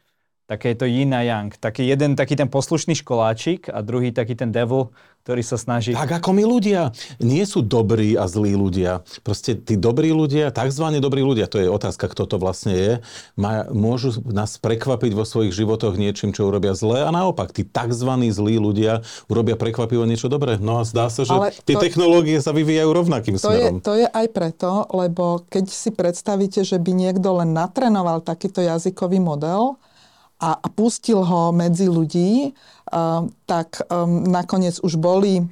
také to yin a yang. Taký jeden taký ten poslušný školáčik a druhý taký ten devil, ktorý sa snaží... Tak ako my ľudia. Nie sú dobrí a zlí ľudia. Proste tí dobrí ľudia, takzvané dobrí ľudia, to je otázka, kto to vlastne je, má, môžu nás prekvapiť vo svojich životoch niečím, čo urobia zlé a naopak, tí takzvaní zlí ľudia urobia prekvapivo niečo dobré. No a zdá sa, že Ale tie to, technológie sa vyvíjajú rovnakým to smerom. Je, to je aj preto, lebo keď si predstavíte, že by niekto len natrenoval takýto jazykový model, a, a pustil ho medzi ľudí, uh, tak um, nakoniec už boli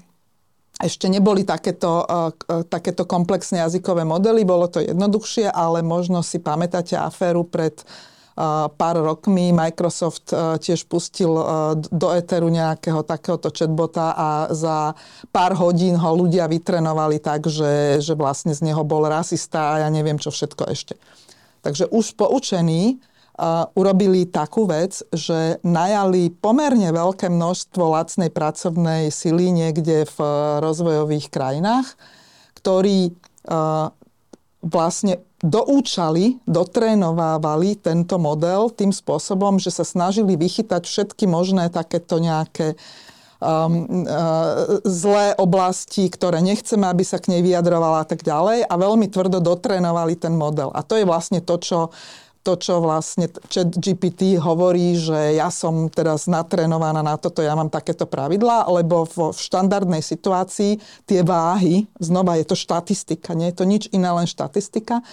ešte neboli takéto, uh, takéto komplexné jazykové modely, bolo to jednoduchšie, ale možno si pamätáte aféru pred uh, pár rokmi. Microsoft uh, tiež pustil uh, do Etheru nejakého takéhoto chatbota a za pár hodín ho ľudia vytrenovali tak, že, že vlastne z neho bol rasista a ja neviem čo všetko ešte. Takže už poučení urobili takú vec, že najali pomerne veľké množstvo lacnej pracovnej sily niekde v rozvojových krajinách, ktorí vlastne doúčali, dotrénovávali tento model tým spôsobom, že sa snažili vychytať všetky možné takéto nejaké um, uh, zlé oblasti, ktoré nechceme, aby sa k nej vyjadrovala a tak ďalej a veľmi tvrdo dotrénovali ten model. A to je vlastne to, čo to, čo vlastne chat GPT hovorí, že ja som teraz natrénovaná na toto, ja mám takéto pravidlá, lebo v štandardnej situácii tie váhy, znova je to štatistika, nie je to nič iné, len štatistika,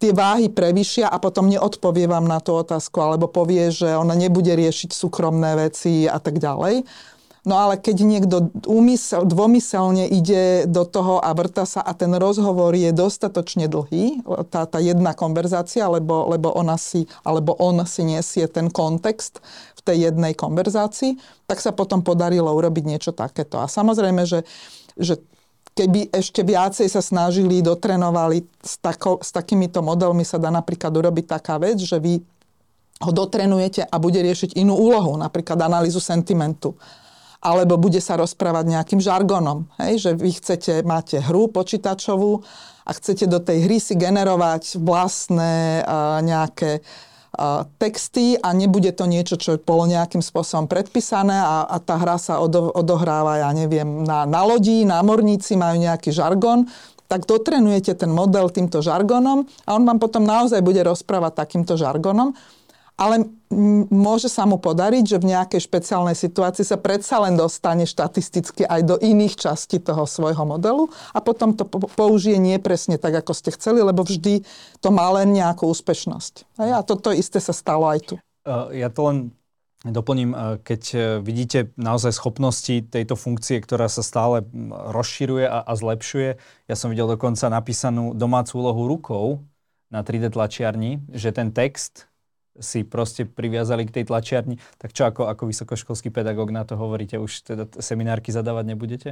tie váhy prevýšia a potom neodpovie vám na tú otázku, alebo povie, že ona nebude riešiť súkromné veci a tak ďalej. No ale keď niekto úmysel, dvomyselne ide do toho a vrta sa a ten rozhovor je dostatočne dlhý, tá, tá jedna konverzácia, lebo, lebo ona si, alebo on si nesie ten kontext v tej jednej konverzácii, tak sa potom podarilo urobiť niečo takéto. A samozrejme, že, že keby ešte viacej sa snažili, dotrenovali s, tako, s takýmito modelmi, sa dá napríklad urobiť taká vec, že vy ho dotrenujete a bude riešiť inú úlohu, napríklad analýzu sentimentu alebo bude sa rozprávať nejakým žargonom. Hej? Že vy chcete, máte hru počítačovú a chcete do tej hry si generovať vlastné uh, nejaké texty a nebude to niečo, čo bolo nejakým spôsobom predpísané a, a tá hra sa odo, odohráva, ja neviem, na, na lodí, námorníci majú nejaký žargon, tak dotrenujete ten model týmto žargonom a on vám potom naozaj bude rozprávať takýmto žargonom ale môže sa mu podariť, že v nejakej špeciálnej situácii sa predsa len dostane štatisticky aj do iných častí toho svojho modelu a potom to použije nie presne tak, ako ste chceli, lebo vždy to má len nejakú úspešnosť. A toto isté sa stalo aj tu. Ja to len doplním, keď e, vidíte naozaj schopnosti tejto funkcie, ktorá sa stále rozširuje a, a zlepšuje. Ja som videl dokonca napísanú domácu úlohu rukou na 3D tlačiarni, že ten text si proste priviazali k tej tlačiarni. Tak čo ako, ako vysokoškolský pedagóg na to hovoríte? Už teda seminárky zadávať nebudete?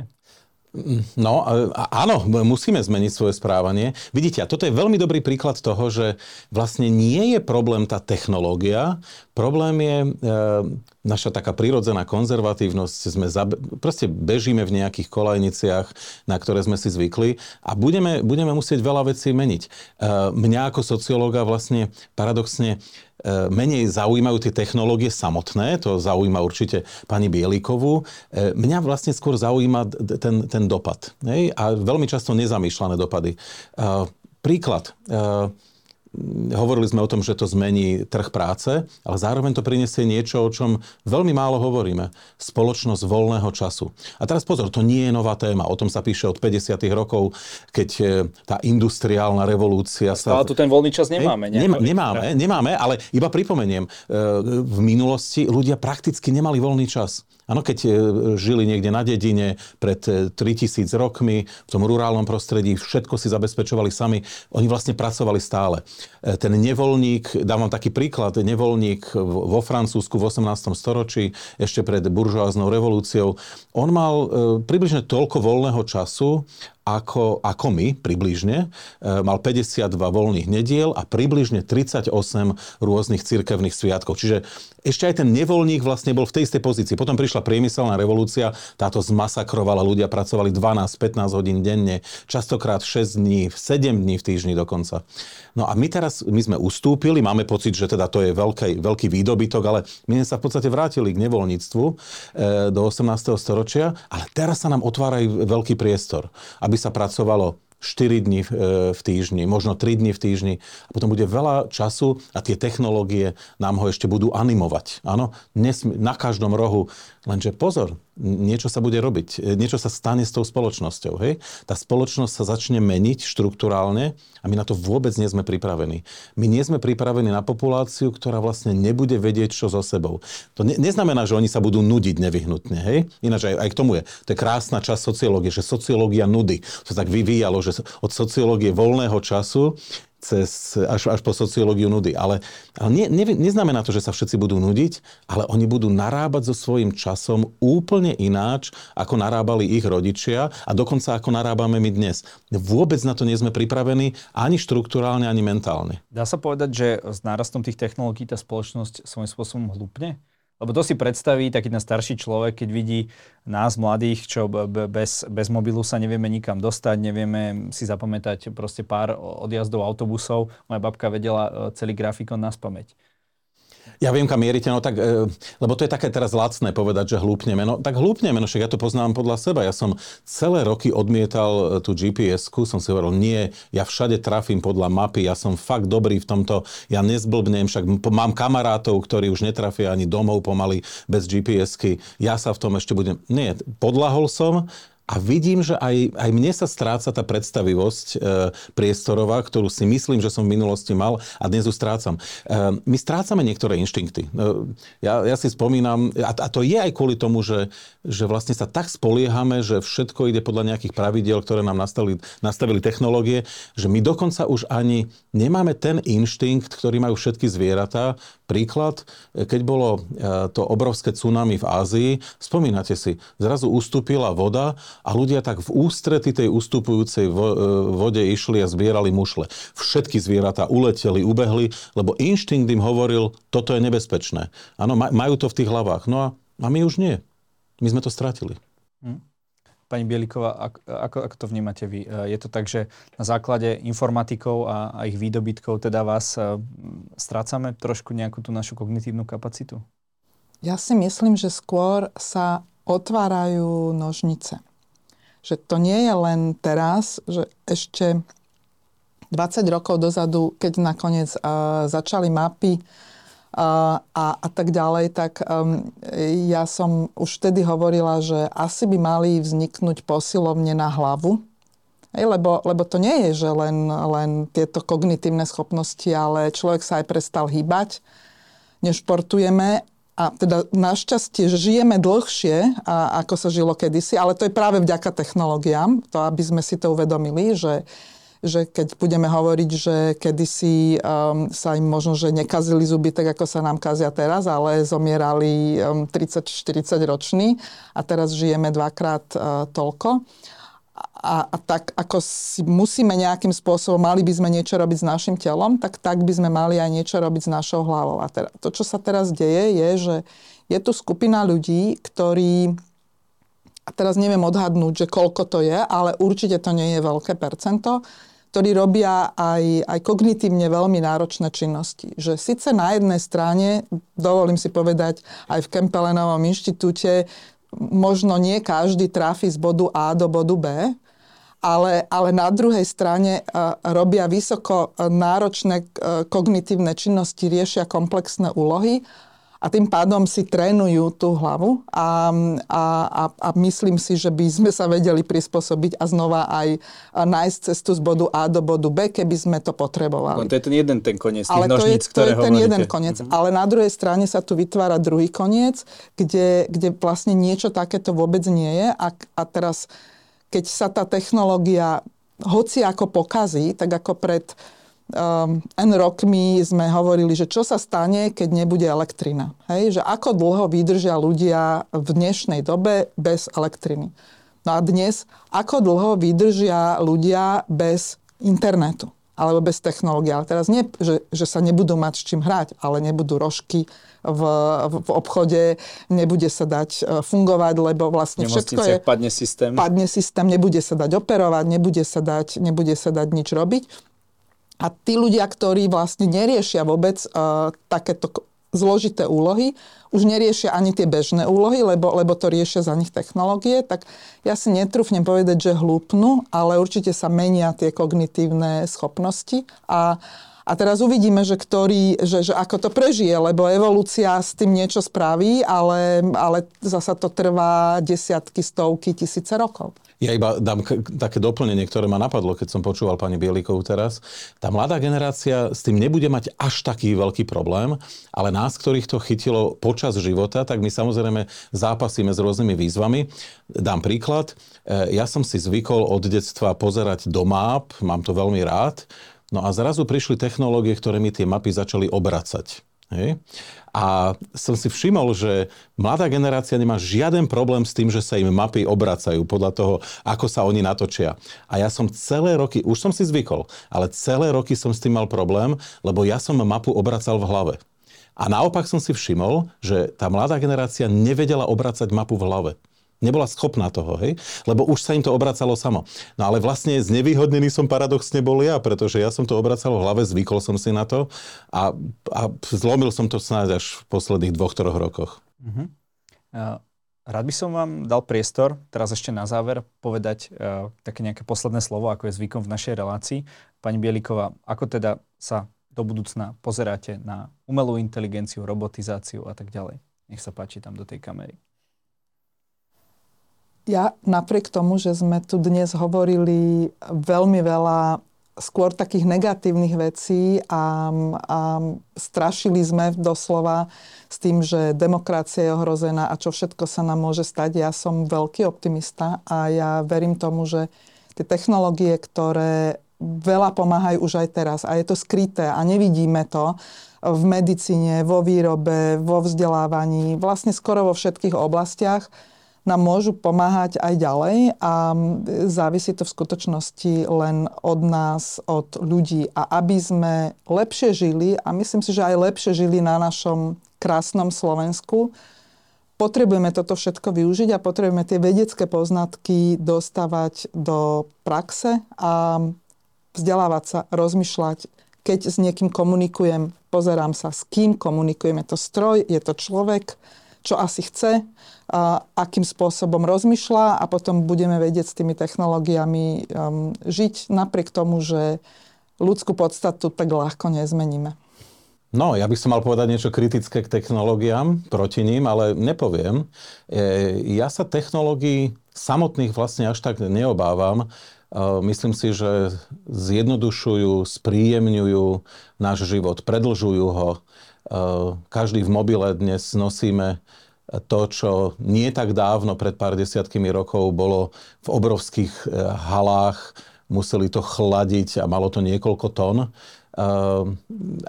No, áno, musíme zmeniť svoje správanie. Vidíte, a toto je veľmi dobrý príklad toho, že vlastne nie je problém tá technológia, problém je e, naša taká prirodzená konzervatívnosť, sme za, proste bežíme v nejakých kolajniciach, na ktoré sme si zvykli a budeme, budeme musieť veľa vecí meniť. E, mňa ako sociológa vlastne paradoxne E, menej zaujímajú tie technológie samotné, to zaujíma určite pani Bielikovú. E, mňa vlastne skôr zaujíma ten, ten dopad. Hej? A veľmi často nezamýšľané dopady. E, príklad hovorili sme o tom, že to zmení trh práce, ale zároveň to prinesie niečo, o čom veľmi málo hovoríme. Spoločnosť voľného času. A teraz pozor, to nie je nová téma. O tom sa píše od 50. rokov, keď e, tá industriálna revolúcia sa... Ale tu ten voľný čas nemáme. Nemá, nemáme, nemáme, ale iba pripomeniem. E, v minulosti ľudia prakticky nemali voľný čas. Áno, keď e, žili niekde na dedine pred 3000 e, rokmi, v tom rurálnom prostredí, všetko si zabezpečovali sami, oni vlastne pracovali stále. E, ten nevoľník, dávam taký príklad, nevoľník vo Francúzsku v 18. storočí, ešte pred buržoáznou revolúciou, on mal približne toľko voľného času, ako, ako my približne. E, mal 52 voľných nediel a približne 38 rôznych cirkevných sviatkov. Čiže ešte aj ten nevoľník vlastne bol v tej istej pozícii. Potom prišla priemyselná revolúcia, táto zmasakrovala, ľudia pracovali 12-15 hodín denne, častokrát 6 dní, 7 dní v týždni dokonca. No a my teraz, my sme ustúpili, máme pocit, že teda to je veľký, veľký výdobytok, ale my sme sa v podstate vrátili k nevoľníctvu e, do 18. storočia, ale teraz sa nám otvárajú veľký priestor, aby sa pracovalo 4 dní v e, týždni, možno 3 dní v týždni a potom bude veľa času a tie technológie nám ho ešte budú animovať. Áno, na každom rohu. Lenže pozor, niečo sa bude robiť, e, niečo sa stane s tou spoločnosťou. Hej? Tá spoločnosť sa začne meniť štruktúrálne a my na to vôbec nie sme pripravení. My nie sme pripravení na populáciu, ktorá vlastne nebude vedieť, čo so sebou. To ne, neznamená, že oni sa budú nudiť nevyhnutne. Hej? Ináč aj, aj k tomu je. To je krásna časť sociológie, že sociológia nudy. To tak vyvíjalo, že od sociológie voľného času cez, až, až po sociológiu nudy. Ale, ale nie, ne, neznamená to, že sa všetci budú nudiť, ale oni budú narábať so svojím časom úplne ináč, ako narábali ich rodičia a dokonca ako narábame my dnes. Vôbec na to nie sme pripravení ani štruktúrálne, ani mentálne. Dá sa povedať, že s nárastom tých technológií tá spoločnosť svojím spôsobom hlupne? Lebo to si predstaví taký ten starší človek, keď vidí nás, mladých, čo bez, bez mobilu sa nevieme nikam dostať, nevieme si zapamätať proste pár odjazdov autobusov. Moja babka vedela e, celý grafikon na spameť. Ja viem, kam mierite, no tak, e, lebo to je také teraz lacné povedať, že hlúpneme. No tak hlúpneme, no však ja to poznám podľa seba. Ja som celé roky odmietal e, tú GPS-ku, som si hovoril, nie, ja všade trafím podľa mapy, ja som fakt dobrý v tomto, ja nezblbnem, však mám kamarátov, ktorí už netrafia ani domov pomaly bez GPS-ky, ja sa v tom ešte budem... Nie, podlahol som, a vidím, že aj, aj mne sa stráca tá predstavivosť e, priestorová, ktorú si myslím, že som v minulosti mal a dnes ju strácam. E, my strácame niektoré inštinkty. E, ja, ja si spomínam, a, a to je aj kvôli tomu, že, že vlastne sa tak spoliehame, že všetko ide podľa nejakých pravidiel, ktoré nám nastavili, nastavili technológie, že my dokonca už ani nemáme ten inštinkt, ktorý majú všetky zvieratá. Príklad, e, keď bolo e, to obrovské tsunami v Ázii, spomínate si, zrazu ustúpila voda a ľudia tak v ústrety tej ustupujúcej e, vode išli a zbierali mušle. Všetky zvieratá uleteli, ubehli, lebo inštinkt im hovoril, toto je nebezpečné. Áno, majú to v tých hlavách. No a, a my už nie. My sme to stratili. Hm. Pani Bieliková, ako, ako, ako to vnímate vy? E, je to tak, že na základe informatikov a, a ich výdobytkov teda vás e, strácame trošku nejakú tú našu kognitívnu kapacitu? Ja si myslím, že skôr sa otvárajú nožnice že to nie je len teraz, že ešte 20 rokov dozadu, keď nakoniec uh, začali mapy uh, a, a tak ďalej, tak um, ja som už vtedy hovorila, že asi by mali vzniknúť posilovne na hlavu, Ej, lebo, lebo to nie je, že len, len tieto kognitívne schopnosti, ale človek sa aj prestal hýbať, nešportujeme a teda našťastie, žijeme dlhšie, a, ako sa žilo kedysi, ale to je práve vďaka technológiám, to aby sme si to uvedomili, že, že keď budeme hovoriť, že kedysi um, sa im možno, že nekazili zuby tak, ako sa nám kazia teraz, ale zomierali um, 30-40 roční a teraz žijeme dvakrát uh, toľko. A, a tak ako si musíme nejakým spôsobom, mali by sme niečo robiť s našim telom, tak tak by sme mali aj niečo robiť s našou hlavou. A teda, to, čo sa teraz deje, je, že je tu skupina ľudí, ktorí, a teraz neviem odhadnúť, že koľko to je, ale určite to nie je veľké percento, ktorí robia aj, aj kognitívne veľmi náročné činnosti. Že síce na jednej strane, dovolím si povedať, aj v Kempelenovom inštitúte možno nie každý trafi z bodu A do bodu B, ale, ale na druhej strane uh, robia vysoko náročné uh, kognitívne činnosti, riešia komplexné úlohy a tým pádom si trénujú tú hlavu a, a, a, a myslím si, že by sme sa vedeli prispôsobiť a znova aj nájsť cestu z bodu A do bodu B, keby sme to potrebovali. No, to je ten jeden ten koniec ale nožníc, to je, to je ten hovoríte. jeden koniec. Mm-hmm. Ale na druhej strane sa tu vytvára druhý koniec, kde, kde vlastne niečo takéto vôbec nie je a, a teraz keď sa tá technológia hoci ako pokazí, tak ako pred um, N rokmi sme hovorili, že čo sa stane, keď nebude elektrina. Hej? Že ako dlho vydržia ľudia v dnešnej dobe bez elektriny. No a dnes, ako dlho vydržia ľudia bez internetu alebo bez technológie. Ale teraz nie, že, že sa nebudú mať s čím hrať, ale nebudú rožky v, v obchode, nebude sa dať e, fungovať, lebo vlastne všetko je... padne systém. Padne systém, nebude sa dať operovať, nebude sa dať, nebude sa dať nič robiť. A tí ľudia, ktorí vlastne neriešia vôbec uh, takéto zložité úlohy, už neriešia ani tie bežné úlohy, lebo, lebo to riešia za nich technológie, tak ja si netrúfnem povedať, že hlúpnu, ale určite sa menia tie kognitívne schopnosti a, a teraz uvidíme, že, ktorý, že, že ako to prežije, lebo evolúcia s tým niečo spraví, ale, ale zasa to trvá desiatky, stovky, tisíce rokov. Ja iba dám k- také doplnenie, ktoré ma napadlo, keď som počúval pani Bielikovú teraz. Tá mladá generácia s tým nebude mať až taký veľký problém, ale nás, ktorých to chytilo počas života, tak my samozrejme zápasíme s rôznymi výzvami. Dám príklad. E, ja som si zvykol od detstva pozerať do map, mám to veľmi rád. No a zrazu prišli technológie, ktoré mi tie mapy začali obracať. Hej. A som si všimol, že mladá generácia nemá žiaden problém s tým, že sa im mapy obracajú podľa toho, ako sa oni natočia. A ja som celé roky, už som si zvykol, ale celé roky som s tým mal problém, lebo ja som mapu obracal v hlave. A naopak som si všimol, že tá mladá generácia nevedela obracať mapu v hlave. Nebola schopná toho, hej? Lebo už sa im to obracalo samo. No ale vlastne znevýhodnený som paradoxne bol ja, pretože ja som to obracal v hlave, zvykol som si na to a, a zlomil som to snáď až v posledných dvoch, troch rokoch. Uh-huh. Uh, rád by som vám dal priestor, teraz ešte na záver, povedať uh, také nejaké posledné slovo, ako je zvykom v našej relácii. Pani Bieliková, ako teda sa do budúcna pozeráte na umelú inteligenciu, robotizáciu a tak ďalej? Nech sa páči tam do tej kamery ja napriek tomu, že sme tu dnes hovorili veľmi veľa skôr takých negatívnych vecí a, a strašili sme doslova s tým, že demokracia je ohrozená a čo všetko sa nám môže stať. Ja som veľký optimista a ja verím tomu, že tie technológie, ktoré veľa pomáhajú už aj teraz a je to skryté a nevidíme to v medicíne, vo výrobe, vo vzdelávaní, vlastne skoro vo všetkých oblastiach, nám môžu pomáhať aj ďalej a závisí to v skutočnosti len od nás, od ľudí. A aby sme lepšie žili, a myslím si, že aj lepšie žili na našom krásnom Slovensku, potrebujeme toto všetko využiť a potrebujeme tie vedecké poznatky dostávať do praxe a vzdelávať sa, rozmýšľať. Keď s niekým komunikujem, pozerám sa, s kým komunikujem. Je to stroj, je to človek, čo asi chce, akým spôsobom rozmýšľa a potom budeme vedieť s tými technológiami um, žiť napriek tomu, že ľudskú podstatu tak ľahko nezmeníme. No, ja by som mal povedať niečo kritické k technológiám, proti ním, ale nepoviem. E, ja sa technológií samotných vlastne až tak neobávam. E, myslím si, že zjednodušujú, spríjemňujú náš život, predlžujú ho. E, každý v mobile dnes nosíme to, čo nie tak dávno, pred pár desiatkými rokov, bolo v obrovských e, halách, museli to chladiť a malo to niekoľko tón. E,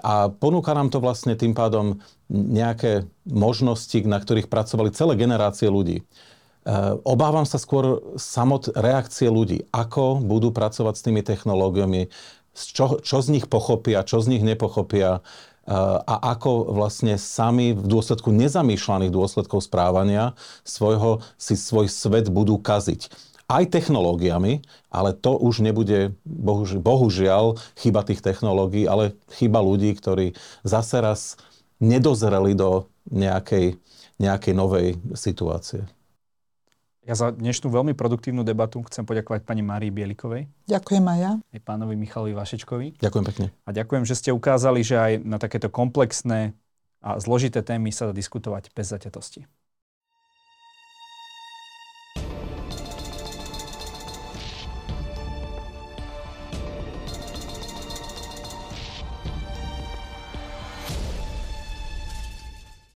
a ponúka nám to vlastne tým pádom nejaké možnosti, na ktorých pracovali celé generácie ľudí. obávam sa skôr samot reakcie ľudí. Ako budú pracovať s tými technológiami, čo, čo z nich pochopia, čo z nich nepochopia a ako vlastne sami v dôsledku nezamýšľaných dôsledkov správania svojho, si svoj svet budú kaziť aj technológiami, ale to už nebude bohužiaľ chyba tých technológií, ale chyba ľudí, ktorí zase raz nedozreli do nejakej, nejakej novej situácie. Ja za dnešnú veľmi produktívnu debatu chcem poďakovať pani Márii Bielikovej. Ďakujem aj ja. Aj pánovi Michalovi Vašečkovi. Ďakujem pekne. A ďakujem, že ste ukázali, že aj na takéto komplexné a zložité témy sa dá diskutovať bez zaťatosti.